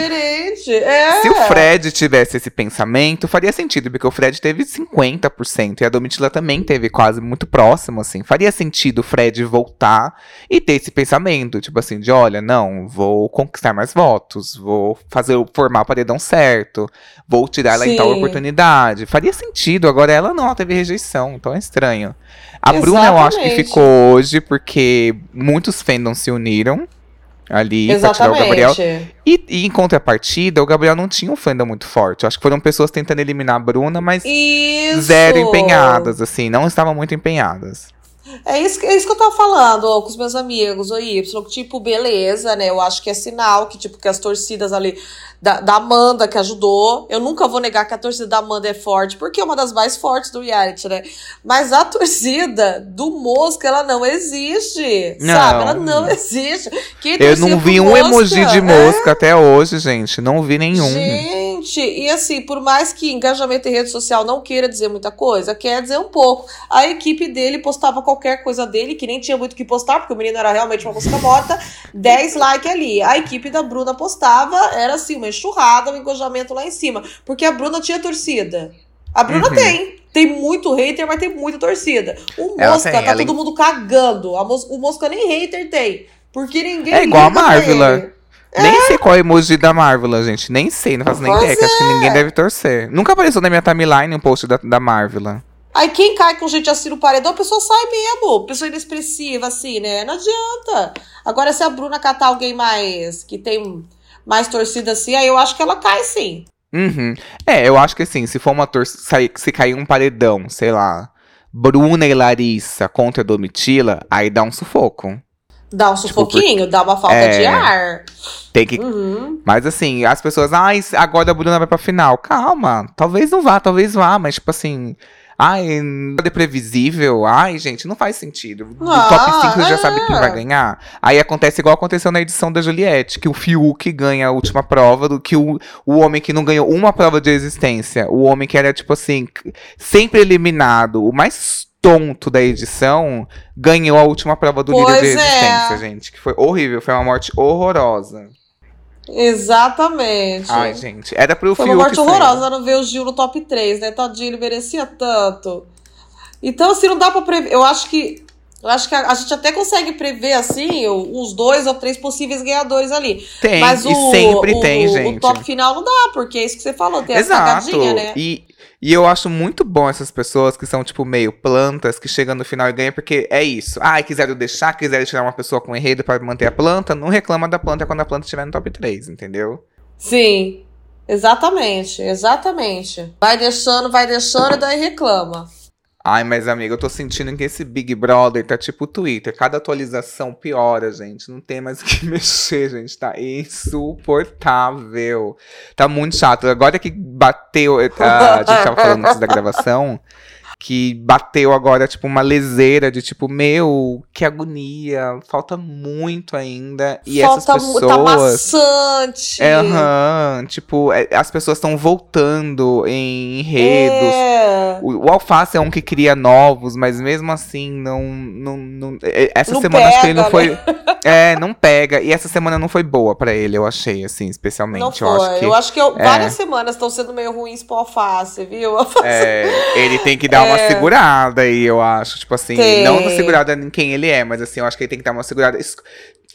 É. Se o Fred tivesse esse pensamento, faria sentido, porque o Fred teve 50% e a Domitila também teve quase muito próximo, assim. Faria sentido o Fred voltar e ter esse pensamento, tipo assim, de olha, não, vou conquistar mais votos, vou fazer formar o paredão certo, vou tirar ela Sim. em tal oportunidade. Faria sentido, agora ela não, ela teve rejeição, então é estranho. A Exatamente. Bruna eu acho que ficou hoje porque muitos fandoms se uniram ali Exatamente. pra tirar o Gabriel. E, e, em contrapartida, o Gabriel não tinha um fandom muito forte. Eu acho que foram pessoas tentando eliminar a Bruna, mas Isso. zero empenhadas, assim, não estavam muito empenhadas. É isso, é isso que eu tava falando ó, com os meus amigos, o Y. Tipo, beleza, né? Eu acho que é sinal que, tipo, que as torcidas ali da, da Amanda que ajudou. Eu nunca vou negar que a torcida da Amanda é forte, porque é uma das mais fortes do reality, né? Mas a torcida do Mosca, ela não existe. Não. Sabe? Ela não existe. Quem eu não vi um mosca, emoji de mosca é... até hoje, gente. Não vi nenhum. Gente, e assim, por mais que engajamento em rede social não queira dizer muita coisa, quer dizer um pouco. A equipe dele postava qualquer coisa dele, que nem tinha muito o que postar, porque o menino era realmente uma mosca morta. 10 likes ali. A equipe da Bruna postava, era assim, uma enxurrada, um engajamento lá em cima. Porque a Bruna tinha torcida. A Bruna uhum. tem. Tem muito hater, mas tem muita torcida. O Mosca tem, tá todo mundo cagando. A mos o Mosca nem hater tem. Porque ninguém. É igual a Marvela. Nem é. sei qual é o emoji da Marvel, gente. Nem sei, não faço nem ideia. É. Acho que ninguém deve torcer. Nunca apareceu na minha timeline um post da, da Marvel. Aí quem cai com gente assim no paredão, a pessoa sai mesmo. Pessoa inexpressiva, assim, né? Não adianta. Agora, se a Bruna catar alguém mais que tem mais torcida assim, aí eu acho que ela cai sim. Uhum. É, eu acho que assim, se for uma torcida. Se cair um paredão, sei lá, Bruna e Larissa contra Domitila, aí dá um sufoco. Dá um tipo, sufoquinho, tipo, dá uma falta é, de ar. Tem que. Uhum. Mas assim, as pessoas, ah, agora a Bruna vai pra final. Calma, talvez não vá, talvez vá, mas tipo assim. Ai, nada é previsível. Ai, gente, não faz sentido. No ah, top 5 você já sabe quem vai é. ganhar. Aí acontece igual aconteceu na edição da Juliette, que o Fiuk ganha a última prova, do que o, o homem que não ganhou uma prova de existência. O homem que era, tipo assim, sempre eliminado, o mais tonto da edição, ganhou a última prova do pois líder de é. existência, gente. Que foi horrível, foi uma morte horrorosa. Exatamente. Ai, gente, era pro Foi uma morte horrorosa não ver o Gil no top 3, né? Tadinho, ele merecia tanto. Então, assim, não dá pra prever. Eu acho que. Eu acho que a, a, gente até consegue prever, assim, os dois ou três possíveis ganhadores ali. Tem, Mas o, e sempre o, tem, o, gente. O top final não dá, porque é isso que você falou, tem Exato. essa cagadinha, né? E, e eu acho muito bom essas pessoas que são, tipo, meio plantas, que chegam no final e ganham, porque é isso. Ah, quiseram deixar, quiseram tirar uma pessoa com enredo para manter a planta, não reclama da planta quando a planta estiver no top 3, entendeu? Sim, exatamente, exatamente. Vai deixando, vai deixando e daí reclama. Ai, mas amiga, eu tô sentindo que esse Big Brother tá tipo Twitter. Cada atualização piora, gente. Não tem mais o que mexer, gente. Tá insuportável. Tá muito chato. Agora que bateu. A, a gente tava falando antes da gravação que bateu agora, tipo, uma leseira de tipo, meu, que agonia, falta muito ainda. E falta essas pessoas. Tá maçante. É, uhum, tipo, é, as pessoas estão voltando em enredos. É. O, o, Alface é um que cria novos, mas mesmo assim, não. não, não é, essa não semana pega, acho que ele não foi. Né? É, não pega. E essa semana não foi boa pra ele, eu achei, assim, especialmente. Não foi. Eu acho que, eu acho que eu- é. várias semanas estão sendo meio ruins pro alface, viu? é, ele tem que dar uma segurada aí, eu acho. Tipo assim, Tem. não uma segurada em quem ele é, mas assim, eu acho que ele tem que dar uma segurada.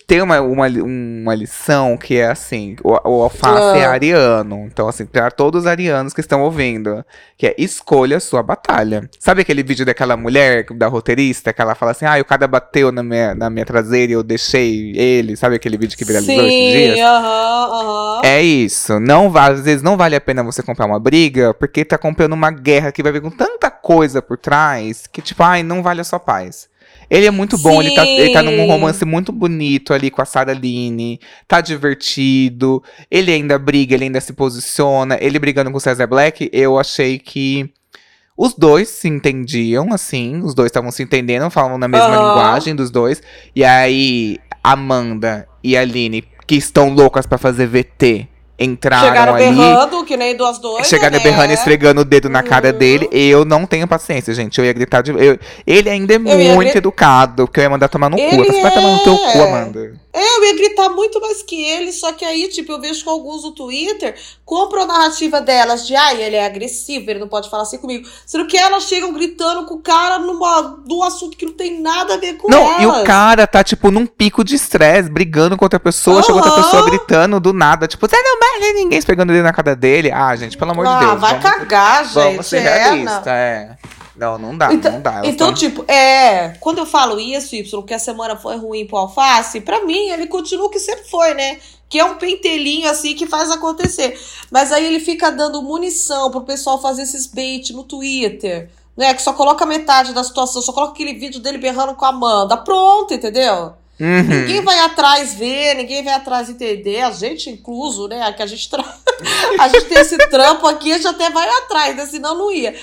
Tem uma, uma, uma lição que é assim: o, o alface é Ah. ariano. Então, assim, para todos os arianos que estão ouvindo, que é escolha a sua batalha. Sabe aquele vídeo daquela mulher, da roteirista, que ela fala assim: ah, o cara bateu na minha, na minha traseira e eu deixei ele? Sabe aquele vídeo que viralizou esses dias? Sim, aham, aham. É isso. Não às vezes não vale a pena você comprar uma briga, porque tá comprando uma guerra que vai vir com tanta coisa por trás que, tipo, ai, não vale a sua paz. Ele é muito bom, ele tá, ele tá num romance muito bonito ali com a Sarah Line, tá divertido, ele ainda briga, ele ainda se posiciona, ele brigando com o Cesar Black, eu achei que os dois se entendiam, assim, os dois estavam se entendendo, falavam na mesma Aham. linguagem dos dois, e aí Amanda e a Aline, que estão loucas pra fazer VT, entraram Chegaram ali. berrando, que nem duas doidas. Chegaram né? berrando, esfregando o dedo na cara Uhum. dele. Eu não tenho paciência, gente. Eu ia gritar de. eu- ele ainda é Eu ia muito gri- educado, porque eu ia mandar tomar no cu. Eu Ele falei, Você vai tomar no teu é. cu, Amanda. É, eu ia gritar muito mais que ele, só que aí, tipo, eu vejo que alguns no Twitter compram a narrativa delas de, ai, ele é agressivo, ele não pode falar assim comigo. Sendo que elas chegam gritando com o cara numa, num assunto que não tem nada a ver com Não, elas. e o cara tá, tipo, num pico de estresse, brigando com outra pessoa, chega outra Aham. pessoa gritando do nada, tipo, você não vai ninguém esfregando ele na cara dele. Ah, gente, pelo amor ah, de Deus. vai vamos, cagar, gente. vamos ser é, realistas, não. é. Não, não dá, Então, não dá. Então tão- tipo, é. Quando eu falo isso, Y, que a semana foi ruim pro alface, pra mim ele continua o que sempre foi, né? Que é um pentelinho assim que faz acontecer. Mas aí ele fica dando munição pro pessoal fazer esses bait no Twitter. Né, que só coloca metade da situação, só coloca aquele vídeo dele berrando com a Amanda. Pronto, entendeu? Uhum. Ninguém vai atrás ver, ninguém vai atrás entender, a gente incluso, né? Que a gente, tra... a gente tem esse trampo aqui, a gente até vai atrás, né? Senão não ia.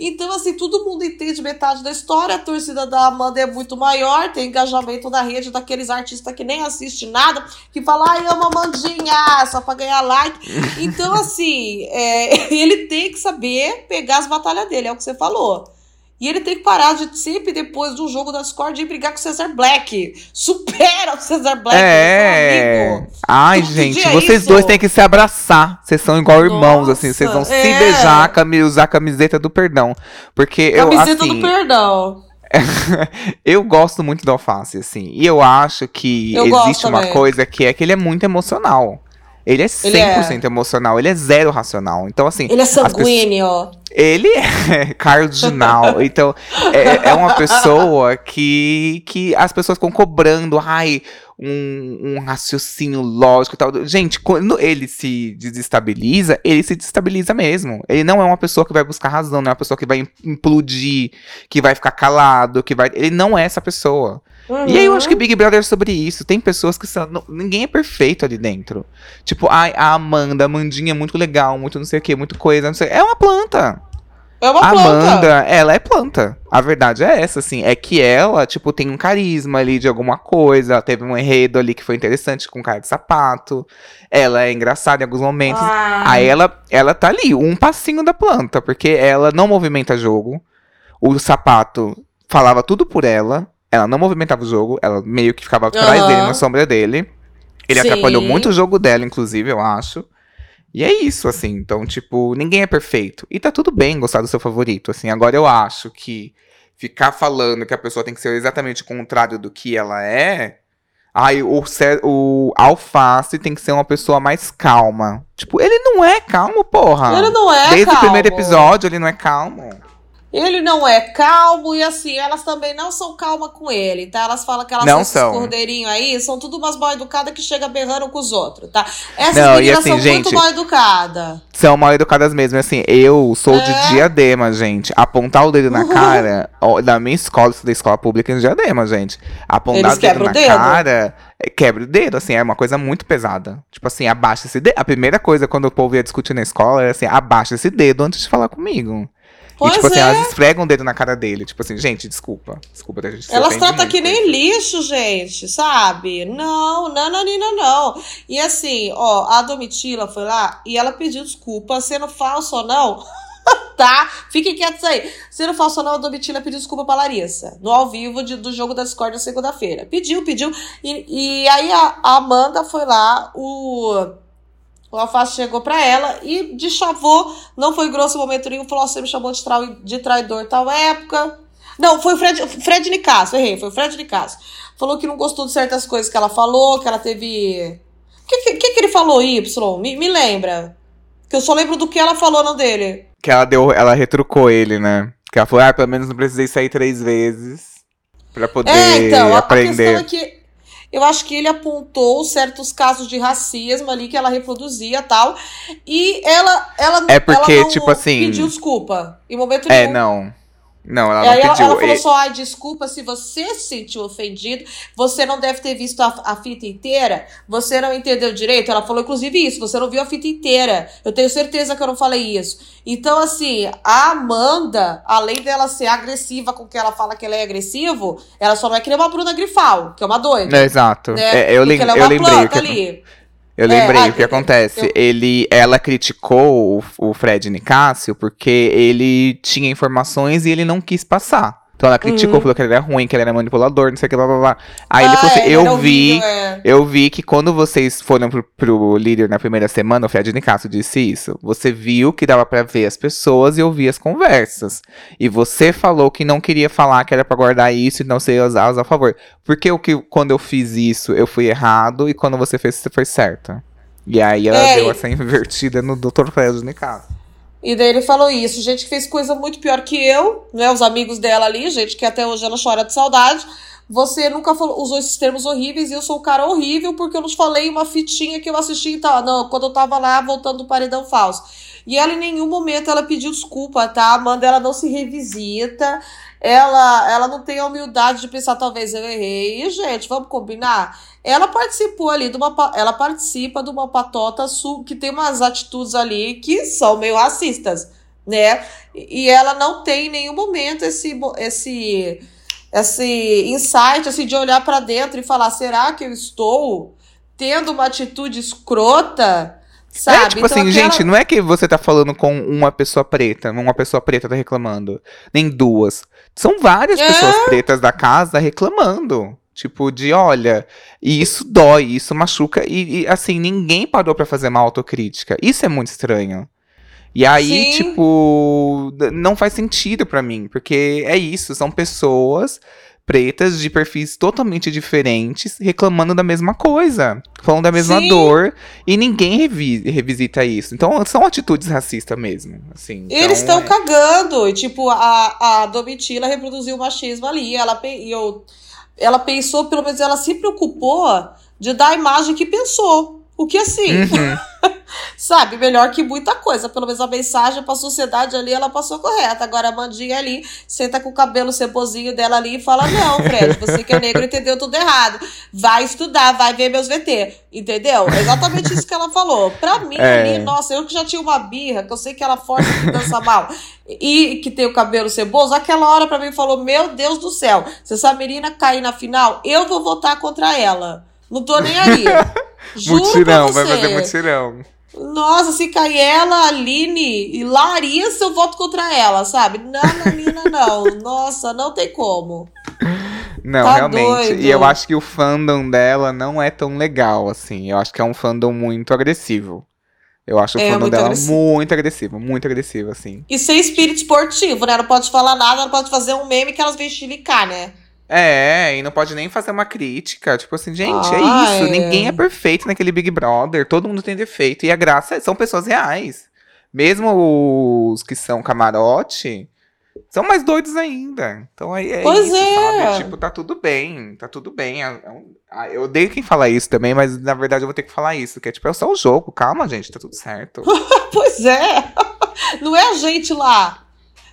Então, assim, todo mundo entende metade da história, a torcida da Amanda é muito maior, tem engajamento na rede daqueles artistas que nem assistem nada, que falam, ai, amo a Amandinha, só pra ganhar like. Então, assim, é, ele tem que saber pegar as batalhas dele, é o que você falou. E ele tem que parar de sempre, depois do jogo da Discord, ir brigar com o Cesar Black. Supera o Cesar Black, É. amigo. Ai, Todo gente, é vocês isso. dois têm que se abraçar. Vocês são igual irmãos, assim. Vocês vão Nossa, se é. beijar, cami- usar a camiseta do perdão. Porque eu, Camiseta assim, do perdão. eu gosto muito do Alface, assim. E eu acho que Eu existe uma também. coisa que é que ele é muito emocional. Ele é 100% emocional, ele é zero racional. Então, assim. Ele é pessoas- sanguíneo. Ele é cardinal. então, é, é uma pessoa que, que as pessoas ficam cobrando, ai, um, um raciocínio lógico e tal. Gente, quando ele se desestabiliza, ele se desestabiliza mesmo. Ele não é uma pessoa que vai buscar razão, não é uma pessoa que vai im- implodir, que vai ficar calado, que vai. Ele não é essa pessoa. E aí eu acho que Big Brother é sobre isso. Tem pessoas que são. não- ninguém é perfeito ali dentro. Tipo, ai, a Amanda, a Amandinha é muito legal, muito não sei o que, muito coisa, não sei. É uma planta. É uma A planta. Amanda, ela é planta. A verdade é essa, assim. É que ela, tipo, tem um carisma ali de alguma coisa. Ela teve um enredo ali que foi interessante com cara de sapato. Ela é engraçada em alguns momentos. Ah, Aí ela, ela tá ali, um passinho da planta, porque ela não movimenta jogo. O sapato falava tudo por ela. Ela não movimentava o jogo, ela meio que ficava atrás Aham. dele, na sombra dele. Ele Sim. atrapalhou muito o jogo dela, inclusive, eu acho. E é isso, assim. Então, tipo, ninguém é perfeito. E tá tudo bem gostar do seu favorito, assim. Agora eu acho que ficar falando que a pessoa tem que ser exatamente o contrário do que ela é. Ai, o, o Alface tem que ser uma pessoa mais calma. Tipo, ele não é calmo, porra. Ele não é Desde calmo. o primeiro episódio, ele não é calmo. Ele não é calmo e assim, elas também não são calmas com ele, tá? Elas falam que elas Não são esses são. cordeirinhos aí, são tudo umas mal educadas que chegam berrando com os outros, tá? Essas Não, meninas assim, são gente- muito mal educadas. São mal educadas mesmo. Assim, eu sou É. de diadema, gente. Apontar o dedo na cara, ó, da minha escola, estudei escola pública em diadema, gente. Apontar Eles o dedo na o dedo? cara, é, quebra o dedo, assim, é uma coisa muito pesada. Tipo assim, abaixa esse dedo. A primeira coisa quando o povo ia discutir na escola era assim, abaixa esse dedo antes de falar comigo. Pois e tipo assim, é. elas esfregam o dedo na cara dele. Tipo assim, gente, desculpa. Desculpa da gente Elas tratam que nem lixo, gente, sabe? Não, não, não, não, não. E assim, ó, a Domitila foi lá e ela pediu desculpa, sendo falso ou não. tá? Fiquem quietos aí. Sendo falso ou não, a Domitila pediu desculpa pra Larissa. No ao vivo de, do jogo da Discord na segunda-feira. Pediu, pediu. E, e aí a, a Amanda foi lá, o. O Alface chegou pra ela e de chavou, não foi grosso momento nenhum, falou: você me chamou de, trau, de traidor tal época. Não, foi o Fred, Fred Nicasso, errei, foi o Fred Nicasso. Falou que não gostou de certas coisas que ela falou, que ela teve. O que, que, que ele falou, Y? Me, me lembra. Que eu só lembro do que ela falou no dele. Que ela deu, ela retrucou ele, né? Que ela falou, ah, pelo menos não precisei sair três vezes pra poder é, então, aprender. A questão é que eu acho que ele apontou certos casos de racismo ali que ela reproduzia tal. E ela, ela, é porque, ela não tipo assim, pediu desculpa. Em momento é, nenhum. É, não. Não, ela não Aí pediu. Ela, ela falou só, ai, desculpa se você se sentiu ofendido, você não deve ter visto a, a, fita inteira, você não entendeu direito. Ela falou, inclusive, isso, você não viu a fita inteira. Eu tenho certeza que eu não falei isso. Então, assim, a Amanda, além dela ser agressiva com que ela fala que ela é agressivo, ela só não é que nem uma Bruna Grifal, que é uma doida. É, exato. Né? É, eu, lem ela é uma eu lembrei. Que... ali. Eu lembrei é, o que acontece. Eu... Ele, ela criticou o, o Fred Nicásio porque ele tinha informações e ele não quis passar. Então ela criticou, uhum. falou que ele era ruim, que ele era manipulador, não sei o que, blá blá blá. Aí ah, ele falou assim: é, eu vi, é. eu vi que quando vocês foram pro, pro líder na primeira semana, o Fred Nicasso disse isso. Você viu que dava para ver as pessoas e ouvir as conversas. E você falou que não queria falar, que era pra guardar isso e não ser usar a favor. Porque o que, quando eu fiz isso, eu fui errado, e quando você fez, você foi certo. E aí ela é, deu essa invertida no Dr. Fred Nicasso. E daí ele falou isso, gente que fez coisa muito pior que eu, né? Os amigos dela ali, gente que até hoje ela chora de saudade. Você nunca falou, usou esses termos horríveis e eu sou um cara horrível porque eu não falei uma fitinha que eu assisti e tal. Não, quando eu tava lá voltando do paredão falso. E ela em nenhum momento ela pediu desculpa, tá? Amanda ela não se revisita, ela ela não tem a humildade de pensar talvez eu errei. E gente, vamos combinar? ela participou ali de uma ela participa de uma patota sul que tem umas atitudes ali que são meio racistas, né? E ela não tem em nenhum momento esse esse esse insight assim de olhar para dentro e falar será que eu estou tendo uma atitude escrota? Sabe? É, tipo então, assim, aquela... gente, não é que você tá falando com uma pessoa preta, uma pessoa preta tá reclamando, nem duas. São várias é. pessoas pretas da casa reclamando. Tipo, de olha, isso dói, isso machuca. E, e assim, ninguém parou para fazer uma autocrítica. Isso é muito estranho. E aí, Sim. tipo, não faz sentido para mim, porque é isso, são pessoas pretas de perfis totalmente diferentes reclamando da mesma coisa, falando da mesma Sim. dor e ninguém revi revisita isso. Então são atitudes racistas mesmo, assim. Eles estão então, é... cagando, e tipo a a Domitila reproduziu o machismo ali, ela eu ela pensou, pelo menos ela se preocupou de dar a imagem que pensou. O que assim, uhum. sabe, melhor que muita coisa. Pelo menos a mensagem pra sociedade ali, ela passou correta. Agora a Mandinha ali senta com o cabelo cebozinho dela ali e fala: Não, Fred, você que é negro entendeu tudo errado. Vai estudar, vai ver meus VT. Entendeu? Exatamente isso que ela falou. Pra mim, é. ali, nossa, eu que já tinha uma birra, que eu sei que ela força que dança mal e que tem o cabelo ceboso, aquela hora pra mim falou: Meu Deus do céu, se essa menina cair na final, eu vou votar contra ela. Não tô nem aí. Juro mutirão, vai fazer mutirão. Nossa, se cair ela, Aline e Larissa, eu voto contra ela, sabe? Não, Nanina, não. Nossa, não tem como. Não, tá realmente. Doido. E eu acho que o fandom dela não é tão legal, assim. Eu acho que é um fandom muito agressivo. Eu acho é, o fandom dela agressivo. muito agressivo, muito agressivo, assim. E sem espírito esportivo, né? Não pode falar nada, não pode fazer um meme que elas vêm chilicar, né? É, e não pode nem fazer uma crítica. Tipo assim, gente, é ah, é isso. É. Ninguém é perfeito naquele Big Brother. Todo mundo tem defeito. E a graça é, são pessoas reais. Mesmo os que são camarote, são mais doidos ainda. Então aí é pois isso, é. sabe? Tipo, tá tudo bem. Tá tudo bem. É eu odeio quem fala isso também, mas na verdade eu vou ter que falar isso. Que é tipo, é só o jogo. Calma, gente, tá tudo certo. pois é. Não é a gente lá.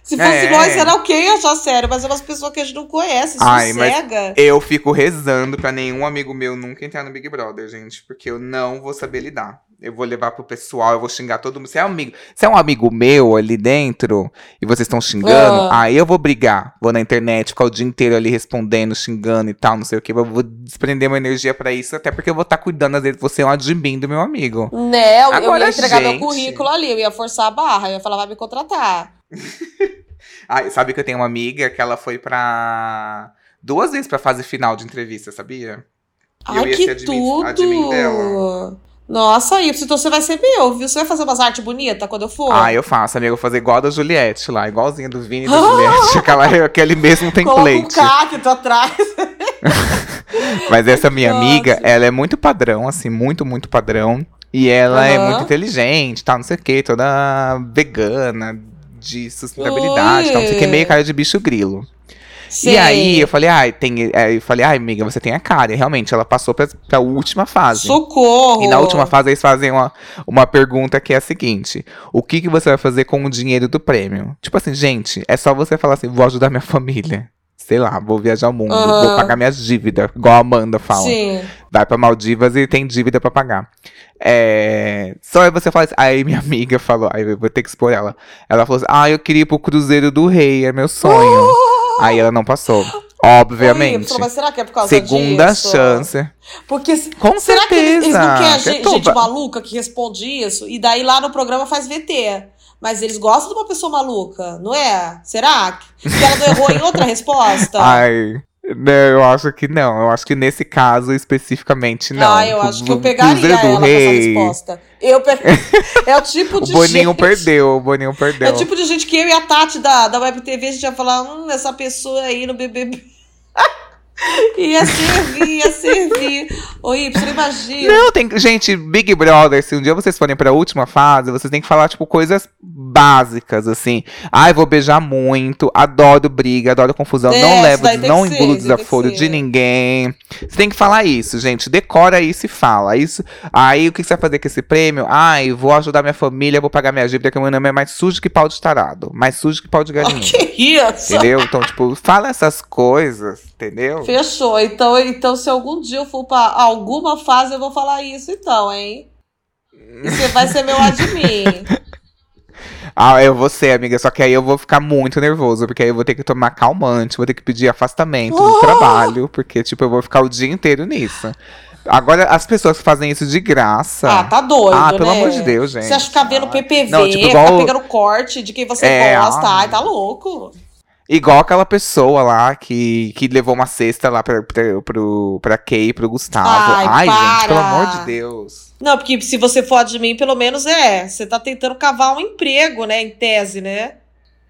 Se fosse é. nós, era ok achar sério, mas é umas pessoas que a gente não conhece, Ai, cega. eu fico rezando pra nenhum amigo meu nunca entrar no Big Brother, gente, porque eu não vou saber lidar. Eu vou levar pro pessoal, eu vou xingar todo mundo. Se é um amigo, se é um amigo meu ali dentro e vocês estão xingando, ah. aí eu vou brigar. Vou na internet, ficar o dia inteiro ali respondendo, xingando e tal, não sei o que. Eu vou desprender uma energia para isso, até porque eu vou estar tá cuidando, às vezes, você é um admin do meu amigo. Né, eu, Agora, eu ia entregar gente... meu currículo ali, eu ia forçar a barra, eu ia falar, vai me contratar. ah, sabe que eu tenho uma amiga que ela foi pra. duas vezes pra fase final de entrevista, sabia? E Ai, que admin, tudo! Admin dela. Nossa, Y, então você vai ser meu, viu? Você vai fazer umas artes bonitas quando eu for? Ah, eu faço, amiga. Eu vou fazer igual a da Juliette lá, igualzinha do Vini e da Juliette. aquela, aquele mesmo template. Coloca um cacto atrás. Mas essa minha Nossa. amiga, ela é muito padrão, assim, muito, muito padrão. E ela uhum. é muito inteligente, tal, não sei o quê, toda vegana, de sustentabilidade, Ui. tal, não sei o que, meio cara de bicho grilo. Sim. E aí eu falei, ai, tem. Aí eu falei, ai, amiga, você tem a cara. E realmente, ela passou pra, pra última fase. Socorro! E na última fase eles fazem uma, uma pergunta que é a seguinte: o que, que você vai fazer com o dinheiro do prêmio? Tipo assim, gente, é só você falar assim, vou ajudar minha família sei lá, vou viajar o mundo, uhum. vou pagar minhas dívidas, igual a Amanda fala. Sim. Vai pra Maldivas e tem dívida pra pagar. É... Só aí você fala assim, aí minha amiga falou, aí eu vou ter que expor ela. Ela falou assim, ah, eu queria ir pro Cruzeiro do Rei, é meu sonho. Aí ela não passou. Obviamente. Mas será que é por causa Segunda disso? chance. Porque Com será certeza. que eles, eles não querem gente, gente maluca que responde isso? E daí lá no programa faz VT. Mas eles gostam de uma pessoa maluca, não é? Será? Que ela não errou em outra resposta? Ai. Não, eu acho que não. Eu acho que nesse caso especificamente não. Ah, eu acho que eu pegaria ela Rei... com essa resposta. Eu pe... É o tipo de o Boninho gente... perdeu, o Boninho perdeu. É o tipo de gente que eu e a Tati da, da Web TV a gente ia falar, hum, essa pessoa aí no BBB. Ia servir, ia servir. Ô, Y, imagina. Não, tem. Gente, Big Brother, se um dia vocês forem pra última fase, vocês têm que falar, tipo, coisas básicas, assim. Ai, vou beijar muito, adoro briga, adoro confusão, é, não levo, não engulo desaforo de ninguém. Você tem que falar isso, gente. Decora isso e fala. Isso. Aí, o que você vai fazer com esse prêmio? Ai, vou ajudar minha família, vou pagar minha dívida, que o meu nome é mais sujo que pau de tarado. Mais sujo que pau de galinha. Que isso? Entendeu? Então, tipo, fala essas coisas, entendeu? Fechou. Então, então, se algum dia eu for pra alguma fase, eu vou falar isso, então, hein? E você vai ser meu admin. Ah, eu vou ser, amiga. Só que aí eu vou ficar muito nervoso, porque aí eu vou ter que tomar calmante, vou ter que pedir afastamento oh! do trabalho, porque, tipo, eu vou ficar o dia inteiro nisso. Agora, as pessoas que fazem isso de graça. Ah, tá doido. Ah, né? pelo amor de Deus, gente. Você acha que ficar vendo PPV, Não, tipo, igual... ficar pegando corte de quem você é, gosta. Ai, tá louco. Igual aquela pessoa lá que, que levou uma cesta lá pra, pra, pro, pra Kay e pro Gustavo. Ai, Ai gente, pelo amor de Deus. Não, porque se você for de mim, pelo menos é. Você tá tentando cavar um emprego, né? Em tese, né?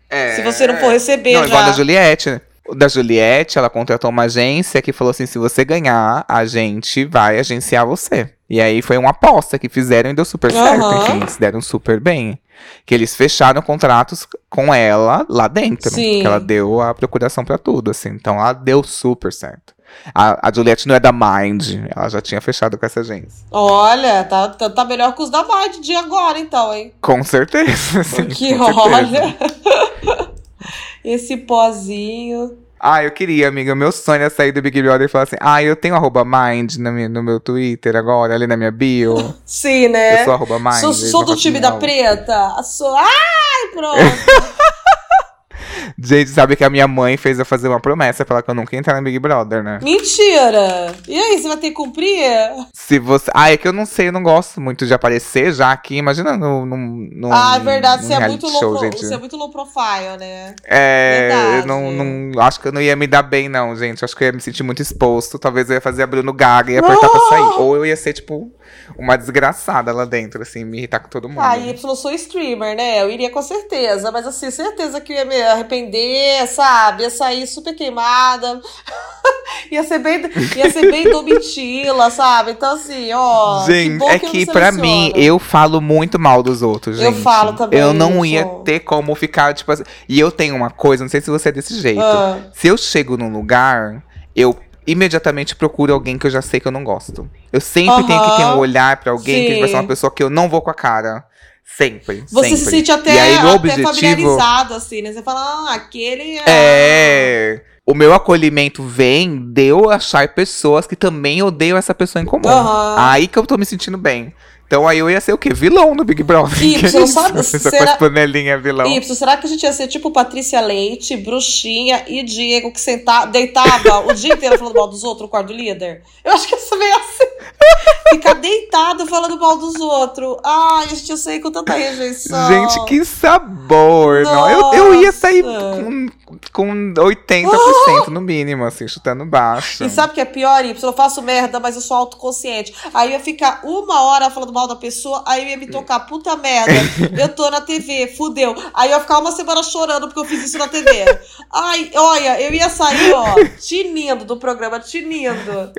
É. Se você não for receber não, já. Igual da Juliette, né? Da Juliette, ela contratou uma agência que falou assim: se você ganhar, a gente vai agenciar você. E aí foi uma aposta que fizeram e deu super certo. Uhum. Enfim, se deram super bem que eles fecharam contratos com ela lá dentro. Sim. Que ela deu a procuração para tudo, assim. Então ela deu super certo. A, a Juliette não é da Mind, ela já tinha fechado com essa agência. Olha, tá, tá, tá melhor que os da Mind de agora, então, hein? Com certeza, sim. Que olha. Esse pozinho. Ah, eu queria, amiga. Meu sonho é sair do Big Brother e falar assim: ah, eu tenho arroba mind no meu, no meu Twitter agora, ali na minha bio. Sim, né? Eu sou arroba mind. Sou, sou do time da preta. Sou. Ai, pronto. Gente, sabe que a minha mãe fez eu fazer uma promessa pra ela que eu nunca ia entrar no Big Brother, né? Mentira! E aí, você vai ter que cumprir? Se você. Ah, é que eu não sei, eu não gosto muito de aparecer já aqui. Imagina no. no, no ah, é verdade, você é, muito show, low pro... gente. você é muito low profile, né? É. Verdade. Eu não, não. Acho que eu não ia me dar bem, não, gente. Acho que eu ia me sentir muito exposto. Talvez eu ia fazer a Bruno Gaga e apertar pra sair. Ou eu ia ser, tipo uma desgraçada lá dentro, assim, me irritar com todo mundo. Ah, eu sou streamer, né? Eu iria com certeza, mas assim, certeza que eu ia me arrepender, sabe? Ia sair super queimada. ia ser bem, ia ser bem domitila, sabe? Então assim, ó. Gente, que é que, que pra mim, eu falo muito mal dos outros, gente. Eu falo também. Eu não ia ter como ficar, tipo assim. E eu tenho uma coisa, não sei se você é desse jeito. Ah. Se eu chego num lugar, eu imediatamente procuro alguém que eu já sei que eu não gosto. Eu sempre uhum. tenho que ter um olhar para alguém Sim. que vai ser uma pessoa que eu não vou com a cara. Sempre. Você sempre. se sente até, aí, até objetivo... familiarizado, assim, né? Você fala, ah, aquele é. É. O meu acolhimento vem de eu achar pessoas que também odeiam essa pessoa em comum. Uhum. Aí que eu tô me sentindo bem. Então aí eu ia ser o quê? Vilão no Big Brother. Y, sabe? será... panelinha vilão. Y, será que a gente ia ser tipo Patrícia Leite, Bruxinha e Diego que sentava, deitava o dia inteiro falando mal dos outros, o quarto líder? Eu acho que ia ser meio assim. Ficar deitado falando mal dos outros. Ai, gente, eu sei com tanta rejeição. Gente, que sabor! Não, eu, eu ia sair com, com 80% no mínimo, assim, chutando baixo. E sabe o que é pior, Y? Eu faço merda, mas eu sou autoconsciente. Aí eu ia ficar uma hora falando mal da pessoa, aí eu ia me tocar, puta merda, eu tô na TV, fudeu. Aí eu ia ficar uma semana chorando porque eu fiz isso na TV. Ai, olha, eu ia sair, ó, tinindo do programa, tinindo.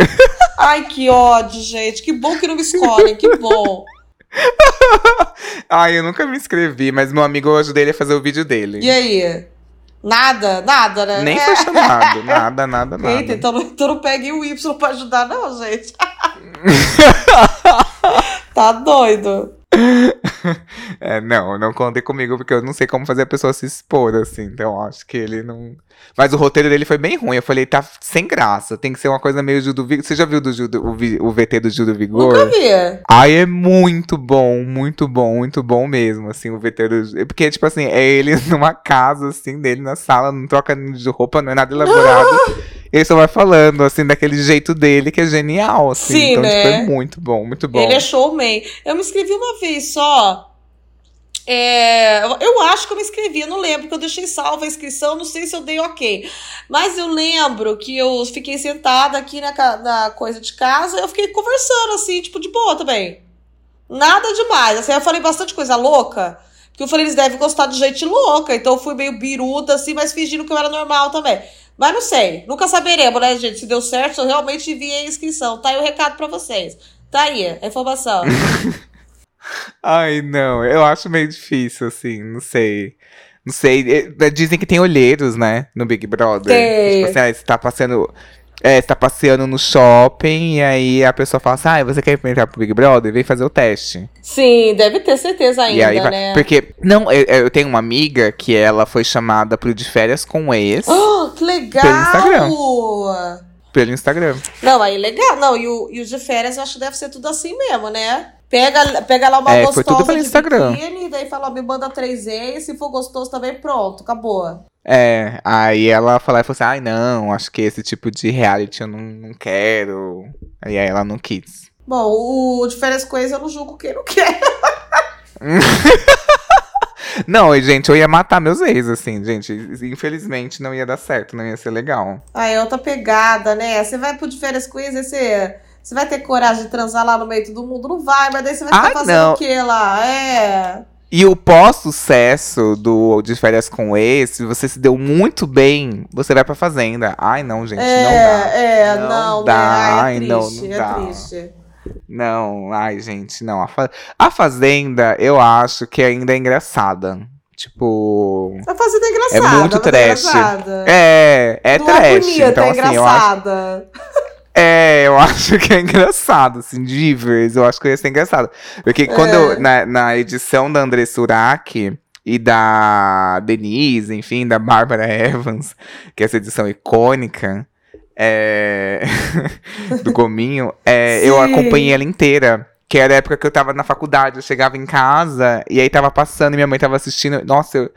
Ai, que ódio, gente. Que bom que não me escolhem, que bom. Ai, eu nunca me inscrevi, mas meu amigo eu ajudei ele a fazer o vídeo dele. E aí? Nada, nada, né? Nem foi chamado, nada, nada, nada. Eita, então, então não pegue o Y pra ajudar, não, gente. tá doido. é, não, não contem comigo, porque eu não sei como fazer a pessoa se expor, assim. Então acho que ele não. Mas o roteiro dele foi bem ruim. Eu falei, tá sem graça. Tem que ser uma coisa meio Judo Vigor. Você já viu do Judo, o, o VT do Judo Vigor? Nunca vi. Ai, é muito bom, muito bom, muito bom mesmo, assim, o VT do. Porque, tipo assim, é ele numa casa, assim, dele na sala, não troca de roupa, não é nada elaborado. ele só vai falando, assim, daquele jeito dele, que é genial, assim. Sim, então, né? tipo, é muito bom, muito bom. Ele é showman. Eu me inscrevi uma vez só. É, eu acho que eu me inscrevi, eu não lembro, porque eu deixei salva a inscrição, não sei se eu dei ok. Mas eu lembro que eu fiquei sentada aqui na, na coisa de casa e eu fiquei conversando, assim, tipo, de boa também. Nada demais. Assim, eu falei bastante coisa louca. Porque eu falei, eles devem gostar de gente louca. Então eu fui meio biruta, assim, mas fingindo que eu era normal também. Mas não sei. Nunca saberemos, né, gente? Se deu certo, se eu realmente enviei a inscrição. Tá aí o recado pra vocês. Tá aí, a informação. Ai, não, eu acho meio difícil, assim, não sei. Não sei. Dizem que tem olheiros, né? No Big Brother. Tem. Tipo assim, ah, você tá passeando. É, você tá passeando no shopping e aí a pessoa fala assim: Ah, você quer entrar pro Big Brother? Vem fazer o teste. Sim, deve ter certeza ainda, e aí né? Porque, não, eu, eu, tenho uma amiga que ela foi chamada pro de férias com o ex. Oh, que legal! Pelo Instagram. Pelo Instagram. Não, aí legal. Não, e o, e o de férias eu acho que deve ser tudo assim mesmo, né? Pega, pega lá uma é, gostosa foi tudo pelo Instagram. biquíni, daí fala, me manda 3 se for gostoso também, pronto, acabou. É, aí ela falou assim, ai não, acho que esse tipo de reality eu não, não quero. Aí ela não quis. Bom, o de férias com eu não julgo quem não quer. Não, gente, eu ia matar meus ex, assim, gente. Infelizmente não ia dar certo, não ia ser legal. Ah, é outra pegada, né? Você vai pro de férias com ex, você. Você vai ter coragem de transar lá no meio de todo mundo? Não vai, mas daí você vai ficar Ah, fazendo não. o quê lá? É. E o pós-sucesso do de férias com ex, se você se deu muito bem, você vai pra fazenda. Ai, não, gente, É, não dá. é, Não não, dá, né? Ai, é não, triste, não é dá. triste. Não, ai, gente, não. A, fa- a Fazenda, eu acho que ainda é engraçada. Tipo. A fazenda é engraçada. É muito trash. É, é não trash. é bonita, então, é assim, eu acho. engraçada. É, eu acho que é engraçado, assim, de vez. Eu acho que ia ser engraçado. Porque quando eu- É. na, na edição da André Surak e da Denise, enfim, da Bárbara Evans, que é essa edição icônica, é, do Gominho, é, eu acompanhei ela inteira. Que era a época que eu tava na faculdade, eu chegava em casa e aí tava passando e minha mãe tava assistindo. Nossa, eu,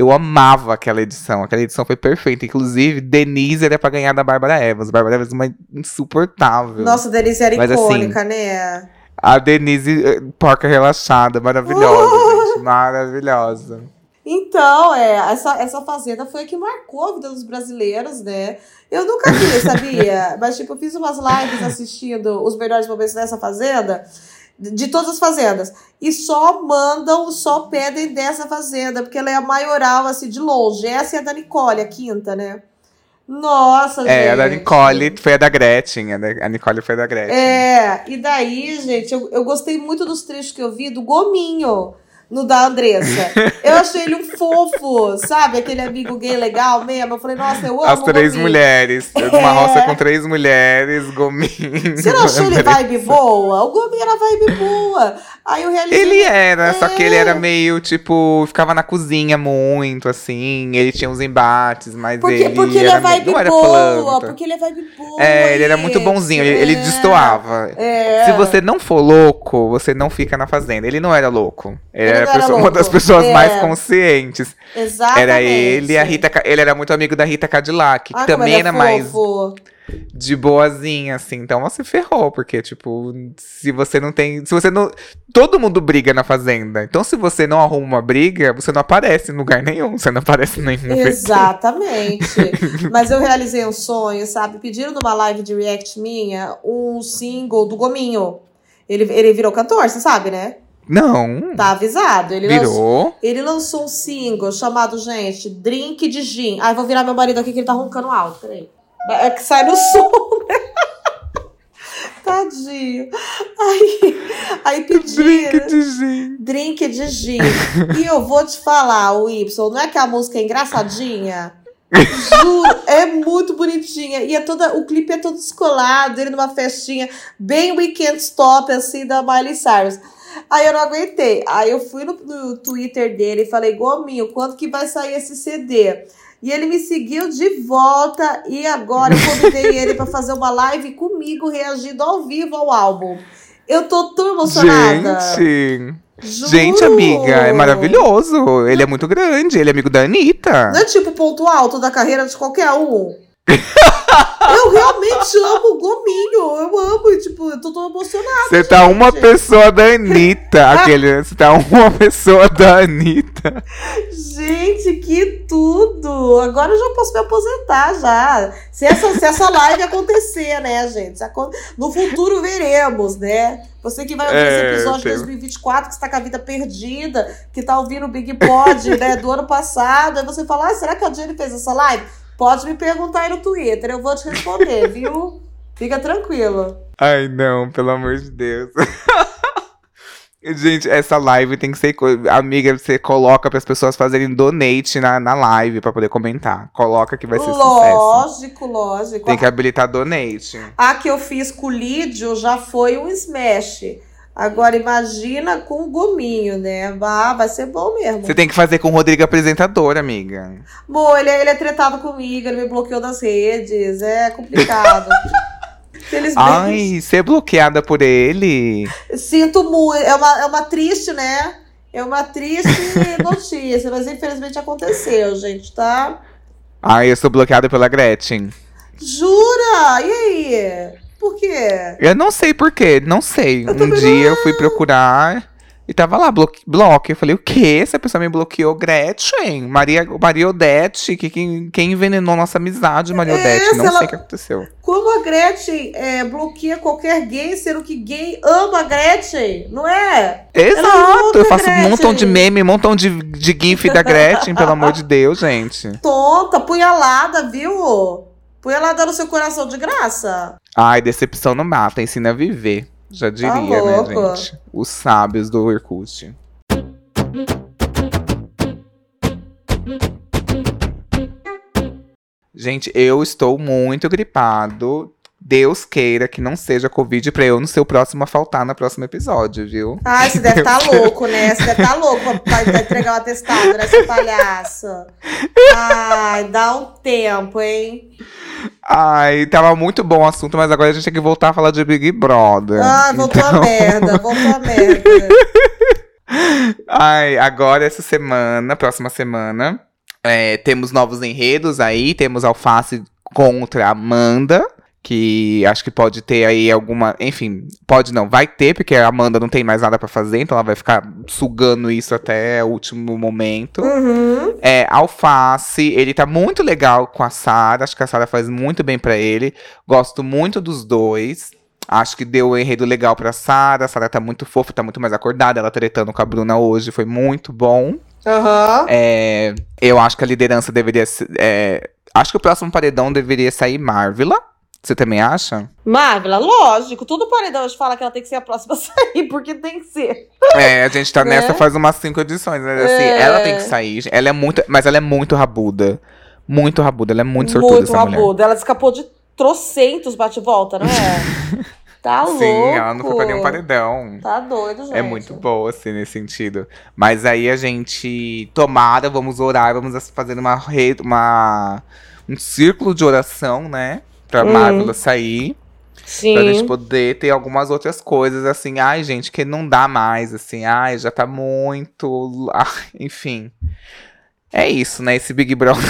eu amava aquela edição. Aquela edição foi perfeita. Inclusive, Denise era pra ganhar da Bárbara Evans. Bárbara Evans é uma insuportável. Nossa, a Denise era Mas, assim, icônica, né? A Denise, eh, porca relaxada, maravilhosa, gente. Maravilhosa. Então, é, essa, essa fazenda foi a que marcou a vida dos brasileiros, né? Eu nunca vi, sabia? Mas, tipo, eu fiz umas lives assistindo os melhores momentos dessa fazenda, de todas as fazendas. E só mandam, só pedem dessa fazenda, porque ela é a maioral, assim, de longe. Essa é a da Nicole, a quinta, né? Nossa, gente. É, a da Nicole foi a da Gretchen. A Nicole foi a da Gretchen. É, e daí, gente, eu, eu gostei muito dos trechos que eu vi do Gominho no da Andressa. Eu achei ele um fofo, sabe? Aquele amigo gay legal mesmo. Eu falei, nossa, eu amo As três Gominho. mulheres. Uma roça com três mulheres, gominho. Você não achou ele vibe boa? O Gominho era vibe boa. Aí o. Ele era, só que ele É. era meio, tipo, ficava na cozinha muito, assim. Ele tinha uns embates, mas Porque, ele. porque ele era é meio- vibe não era boa, porque ele é vibe boa. É, ele era muito bonzinho, ele, ele É. destoava. É. Se você não for louco, você não fica na fazenda. Ele não era louco. Ele, Ele era não era pessoa- uma louco. das pessoas É. mais conscientes. Exatamente. Era ele e a Rita. Ele era muito amigo da Rita Cadillac, que Ah, também ele é era mais. De boazinha, assim. Então você ferrou, porque, tipo, se você não tem. Se você não. Todo mundo briga na fazenda. Então, se você não arruma uma briga, você não aparece em lugar nenhum. Você não aparece em nenhum. Exatamente. Mas eu realizei um sonho, sabe? Pediram numa live de react minha um single do Gominho. Ele, ele virou cantor, você sabe, né? Não. Tá avisado. Ele Virou. Lançou, ele lançou um single chamado, gente, Drink de Gin. Ai, vou virar meu marido aqui que ele tá roncando alto. Peraí. É que sai no som, né? Tadinho. Aí, aí pediram. Drink de gin. Drink de gin. e eu vou te falar, o Y, não é que a música é engraçadinha? Juro, é muito bonitinha. E é toda, o clipe é todo descolado, ele numa festinha bem weekend stop, assim, da Miley Cyrus. Aí eu não aguentei. Aí eu fui no, no Twitter dele e falei, Gominho, quando que vai sair esse CD? E ele me seguiu de volta e agora eu convidei ele para fazer uma live comigo, reagindo ao vivo ao álbum. Eu tô tão emocionada. Gente. Juro. Gente, amiga, é maravilhoso. Ele é muito grande, ele é amigo da Anitta. Não é tipo ponto alto da carreira de qualquer um. Eu realmente amo o Gominho. Eu amo, tipo, eu tô tão emocionada. Você tá gente. uma pessoa da Anitta. aquele, você tá uma pessoa da Anitta. Gente, que tudo! Agora eu já posso me aposentar já. Se essa, se essa live acontecer, né, gente? No futuro veremos, né? Você que vai ouvir esse É, episódio de tem- 2024, que está com a vida perdida, que tá ouvindo o Big Pod, né, do ano passado, aí você fala, ah, será que a Jenny fez essa live? Pode me perguntar aí no Twitter, eu vou te responder, viu? Fica tranquilo. Ai, não, pelo amor de Deus. Gente, essa live tem que ser. Amiga, você coloca para as pessoas fazerem donate na, na live para poder comentar. Coloca que vai ser sucesso. Lógico, lógico. Tem que habilitar donate. A que eu fiz com o Lídio já foi um smash. Agora imagina com o gominho, né? Ah, vai ser bom mesmo. Você tem que fazer com o Rodrigo apresentador, amiga. Bom, ele, ele é tretado comigo, ele me bloqueou das redes, é complicado. Felizmente. Ai, ser bloqueada por ele. Sinto muito. É uma, é uma triste, né? É uma triste notícia, mas infelizmente aconteceu, gente, tá? Ai, eu sou bloqueada pela Gretchen. Jura? E aí? Por quê? Eu não sei porquê, não sei. Eu um dia eu fui procurar e tava lá, bloque. bloque. Eu falei, o quê? Essa pessoa me bloqueou, Gretchen? Maria, Maria Odete, que quem, quem envenenou nossa amizade, Maria Odete? Essa, Não ela- sei o que aconteceu. Como a Gretchen é, bloqueia qualquer gay, sendo que gay ama a Gretchen, não é? Exato, eu faço um montão de meme, um montão de, de gif da Gretchen, pelo amor de Deus, gente. Tonta, punhalada, viu? Punhalada no seu coração de graça. Ai, decepção não mata, ensina a viver. Já diria, né, Tá louco. gente? Os sábios do Orkut. Gente, eu estou muito gripado. Deus queira que não seja Covid pra eu não ser o próximo a faltar no próximo episódio, viu? Ai, você deve estar louco, né? Você deve estar louco pra, pra entregar o atestado, seu palhaço? Ai, dá um tempo, hein? Ai, tava muito bom o assunto, mas agora a gente tem que voltar a falar de Big Brother. Ai, voltou Então- a merda, voltou a merda. Ai, agora essa semana, próxima semana, é, temos novos enredos aí. Temos Alface contra Amanda. Que acho que pode ter aí alguma. Enfim, pode não, vai ter, porque a Amanda não tem mais nada pra fazer, então ela vai ficar sugando isso até o último momento. Uhum. É, Alface, ele tá muito legal com a Sara. Acho que a Sara faz muito bem pra ele. Gosto muito dos dois. Acho que deu um enredo legal pra Sara. A Sara tá muito fofa, tá muito mais acordada. Ela tretando com a Bruna hoje foi muito bom. Aham. É, eu acho que a liderança deveria ser. é, acho que o próximo paredão deveria sair Marvila. Você também acha? Marvela, lógico, todo paredão hoje fala que ela tem que ser a próxima a sair, porque tem que ser. É, a gente tá Né? nessa faz umas cinco edições, né? Assim, É. ela tem que sair. Ela é muito. Mas ela é muito rabuda. Muito rabuda. Ela é muito sortuda, Muito essa mulher. rabuda. Ela escapou de trocentos bate-volta, não é? Tá louco. Sim, ela não foi pra nenhum paredão. Tá doido, gente. É muito boa, assim, nesse sentido. Mas aí a gente, tomara, vamos orar, vamos fazer uma rede, uma, um círculo de oração, né? Pra Hum. Marvel sair. Sim. Pra gente poder ter algumas outras coisas, assim. Ai, gente, que não dá mais, assim. Ai, já tá muito. ah, Enfim. É isso, né? Esse Big Brother.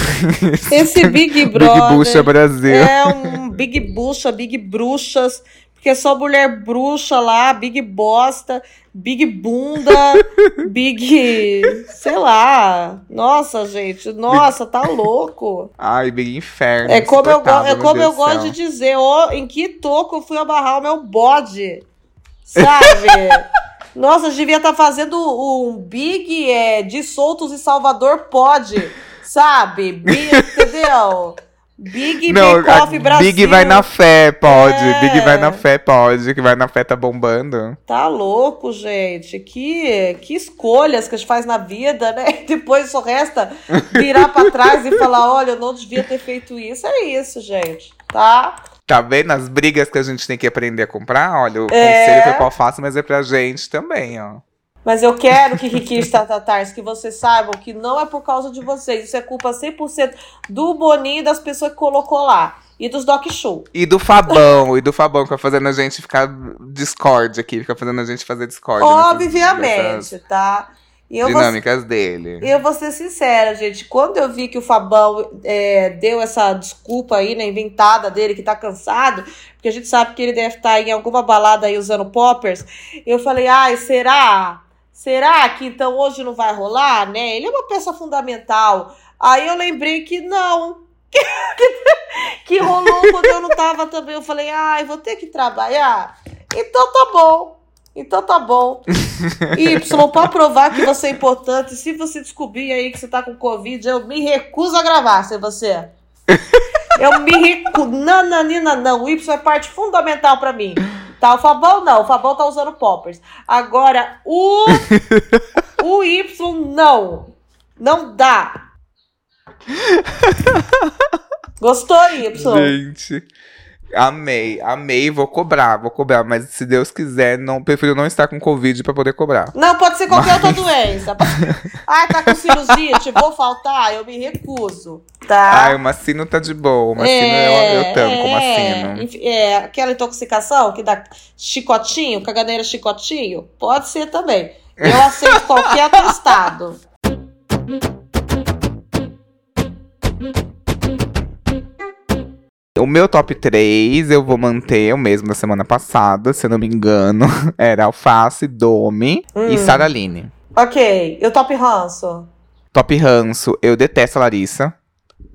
Esse Big Brother. Big Bucha Brasil. É um Big Bucha, Big Bruxas. Porque é só mulher bruxa lá, Big Bosta, Big Bunda, Big. sei lá. Nossa, gente. Nossa, tá louco. Ai, Big Inferno. É como eu, é como eu gosto de dizer. Oh, em que toco eu fui amarrar o meu bode? Sabe? Nossa, devia estar tá fazendo um Big é, de soltos em Salvador pode, sabe? Big, entendeu? Big Não, Bake Brasil. Big vai na fé, pode. É. Big vai na fé, pode. Que vai na fé tá bombando. Tá louco, gente. Que, que escolhas que a gente faz na vida, né? Depois só resta virar pra trás e falar: olha, eu não devia ter feito isso. É isso, gente. Tá? Tá vendo as brigas que a gente tem que aprender a comprar? Olha, o é... conselho foi qual faço, mas é pra gente também, ó. Mas eu quero que Kiki Tatatars, que vocês saibam que não é por causa de vocês. Isso é culpa 100% do Boninho e das pessoas que colocou lá. E dos Doc Show. E do Fabão, e do Fabão, que vai fazendo a gente ficar Discord aqui, fica fazendo a gente fazer Discord. Obviamente, tá? dinâmicas vou, dele. Eu vou ser sincera, gente. Quando eu vi que o Fabão é, deu essa desculpa aí, né, inventada dele, que tá cansado, porque a gente sabe que ele deve estar tá em alguma balada aí usando poppers, eu falei, ai, será? Será que então hoje não vai rolar, né? Ele é uma peça fundamental. Aí eu lembrei que não. que rolou quando eu não tava também. Eu falei, ai, vou ter que trabalhar. Então tá bom. Então tá bom. Y, pra provar que você é importante, se você descobrir aí que você tá com Covid, eu me recuso a gravar sem você. Eu me recuso. Nananina, não. O Y é parte fundamental para mim. Tá, o Fabão não. O Fabão tá usando poppers. Agora, o. o Y não. Não dá. Gostou, Y? Gente. Amei, amei, vou cobrar, vou cobrar, mas se Deus quiser, não prefiro não estar com Covid para poder cobrar. Não, pode ser qualquer mas... outra doença. ah, tá com sinusite, vou faltar, eu me recuso, tá? Ah, o Macino tá de boa, o Macino é, eu, eu tanco, é, o Macino. É, aquela intoxicação que dá chicotinho, caganeira chicotinho, pode ser também. Eu aceito qualquer atestado. O meu top 3 eu vou manter o mesmo da semana passada, se eu não me engano. Era Alface, Domi hum. e Saraline. Ok. E o top ranço? Top ranço, eu detesto a Larissa.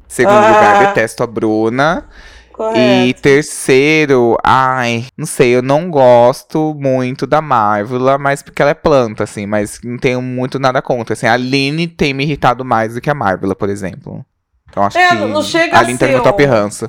Segundo ah. lugar, detesto a Bruna. Correto. E terceiro, ai, não sei, eu não gosto muito da Marvel, mas porque ela é planta, assim, mas não tenho muito nada contra. Assim, a Aline tem me irritado mais do que a Marvel, por exemplo. Então acho é, que não chega a Aline tá no top ranço.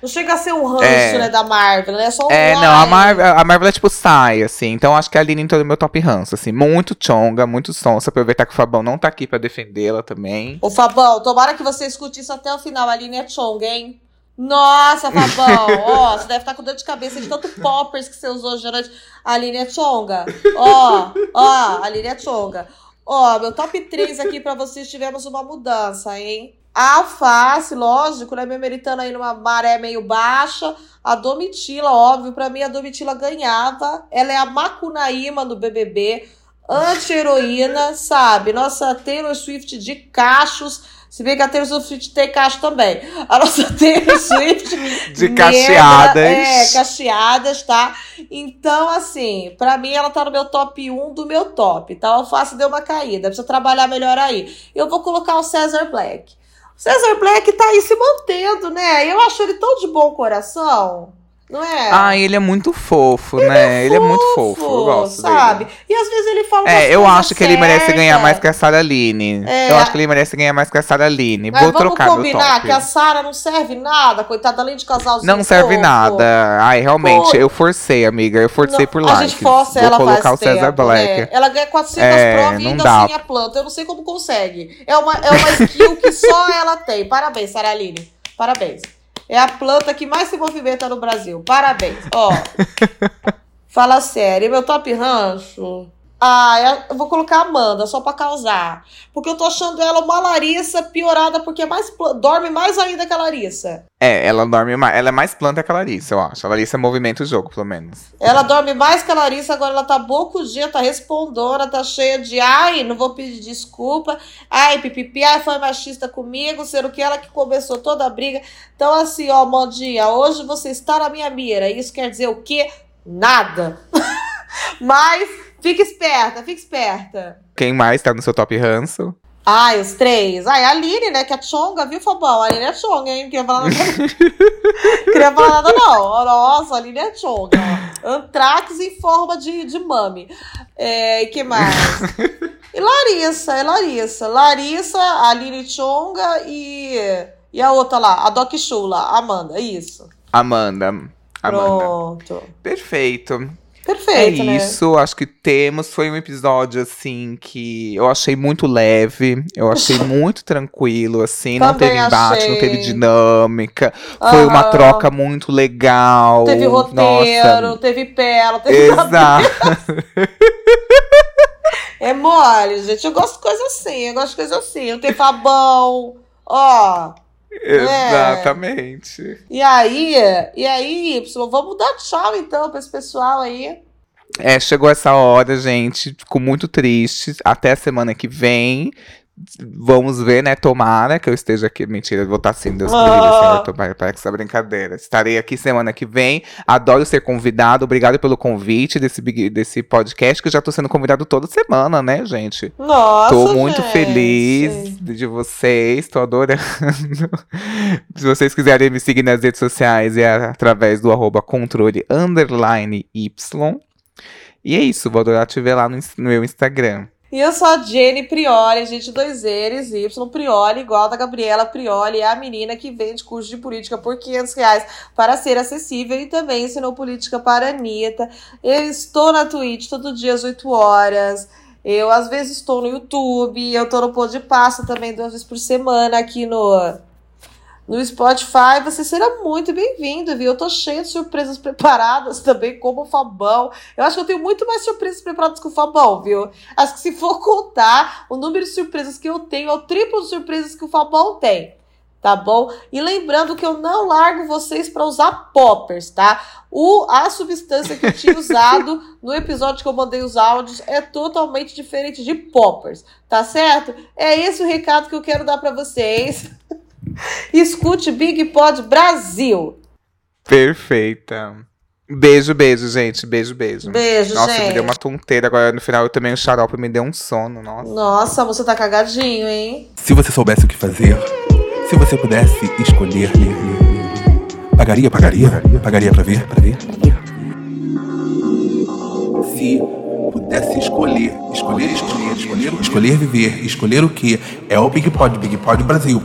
Não chega a ser um ranço, é, né, da Marvel, né? É só um É, não, a Marvel, a Marvel é tipo sai, assim. Então acho que a Aline entrou no meu top ranço, assim. Muito chonga, muito sonsa. Aproveitar que o Fabão não tá aqui pra defendê-la também. Ô, Fabão, tomara que você escute isso até o final. A Aline é chonga, hein? Nossa, Fabão, ó, você deve estar tá com dor de cabeça de tanto poppers que você usou durante. A Aline é chonga. Ó, ó, a Aline é chonga. Ó, meu top 3 aqui pra vocês tivemos uma mudança, hein? A alface, lógico, né? Me meritando aí numa maré meio baixa. A Domitila, óbvio, para mim a Domitila ganhava. Ela é a Macunaíma do BBB, anti-heroína, sabe? Nossa Taylor Swift de cachos. Se bem que a Taylor Swift tem cacho também. A nossa Taylor Swift. de cacheadas. É, cacheadas, tá? Então, assim, para mim ela tá no meu top 1 do meu top. Tá? A alface deu uma caída. Precisa trabalhar melhor aí. Eu vou colocar o Cesar Black. Cesar Black tá aí se mantendo, né? Eu acho ele tão de bom coração. Não é? Ah, ele é muito fofo, ele né? É ele é muito fofo, eu gosto sabe? Dele. E às vezes ele fala É, eu acho que ele merece ganhar mais que a Sarah Line. É. Eu acho que ele merece ganhar mais que a Sarah Line. Vou vamos trocar combinar que a Sarah não serve nada, coitada, além de casalzinho Não serve fofo. nada. Ai, realmente, Pô. eu forcei, amiga. Eu forcei não, por lá. A gente força ela colocar o tempo, Cesar Black. Né? Ela ganha 400 é, provas e ainda dá. assim a planta. Eu não sei como consegue. É uma, é uma skill que só ela tem. Parabéns, Sarah Line. Parabéns. É a planta que mais se movimenta no Brasil. Parabéns. Ó. fala sério. Meu top rancho. Ah, eu vou colocar a Amanda, só pra causar. Porque eu tô achando ela uma Larissa piorada, porque é mais, dorme mais ainda que a Larissa. É, ela dorme mais. Ela é mais planta que a Larissa, eu acho. A Larissa movimenta o jogo, pelo menos. Ela dorme mais que a Larissa, agora ela tá dia, tá respondona, tá cheia de ai, não vou pedir desculpa. Ai, pipipi, ai, foi machista comigo, sendo que ela que começou toda a briga. Então, assim, ó, Mondinha, hoje você está na minha mira. Isso quer dizer o quê? Nada. Mas Fica esperta, fica esperta. Quem mais tá no seu top ranço? Ai, os três. Ai, a Aline, né? Que é Chonga, viu, Fabão? A Aline é Chonga, hein? Não queria falar nada. queria falar nada, não. Nossa, a Aline é Chonga. Antrax em forma de, de mami. É, e que mais? E Larissa, é Larissa. Larissa, a Aline Chonga e. E a outra lá, a Doc Chula, Amanda, isso. Amanda. Amanda. Pronto. Perfeito. Perfeito, é né? isso, acho que temos. Foi um episódio, assim, que eu achei muito leve, eu achei muito tranquilo, assim. não teve embate, achei. não teve dinâmica. Uhum. Foi uma troca muito legal. Teve roteiro, Nossa. teve pela, teve. Exato. é mole, gente. Eu gosto de coisa assim, eu gosto de coisa assim. Eu tenho Fabão, ó. Exatamente. É. E aí, e aí, Y, vamos dar tchau então pra esse pessoal aí. É, chegou essa hora, gente. Fico muito triste. Até a semana que vem. Vamos ver, né? Tomara que eu esteja aqui. Mentira, vou estar assim, Deus ah. livre, para essa brincadeira. Estarei aqui semana que vem. Adoro ser convidado. Obrigado pelo convite desse, desse podcast, que eu já tô sendo convidado toda semana, né, gente? Nossa, Tô muito gente. feliz de vocês. Tô adorando. Se vocês quiserem me seguir nas redes sociais, é através do arroba controle underline Y. E é isso, vou adorar te ver lá no, no meu Instagram. E eu sou a Jenny Prioli, gente, dois eles, Y Prioli, igual da Gabriela Prioli, é a menina que vende curso de política por 500 reais para ser acessível e também ensinou política para a Anitta. Eu estou na Twitch todo dia às 8 horas. Eu, às vezes, estou no YouTube. Eu estou no Pô de Pasta também duas vezes por semana aqui no no Spotify, você será muito bem-vindo, viu? Eu tô cheia de surpresas preparadas também, como o Fabão. Eu acho que eu tenho muito mais surpresas preparadas que o Fabão, viu? Acho que se for contar, o número de surpresas que eu tenho é o triplo de surpresas que o Fabão tem. Tá bom? E lembrando que eu não largo vocês para usar poppers, tá? O, a substância que eu tinha usado no episódio que eu mandei os áudios é totalmente diferente de poppers, tá certo? É esse o recado que eu quero dar para vocês. Escute Big Pod Brasil. Perfeita. Beijo, beijo, gente. Beijo, beijo. Beijo, nossa, gente. Nossa, me deu uma tonteira. Agora no final eu também o xarope me deu um sono. Nossa. Nossa, você tá cagadinho, hein? Se você soubesse o que fazer, se você pudesse escolher, pagaria, pagaria, pagaria pra ver, pra ver. Se pudesse escolher, escolher, escolher, escolher, escolher viver, escolher o que é o Big Pod, Big Pod Brasil.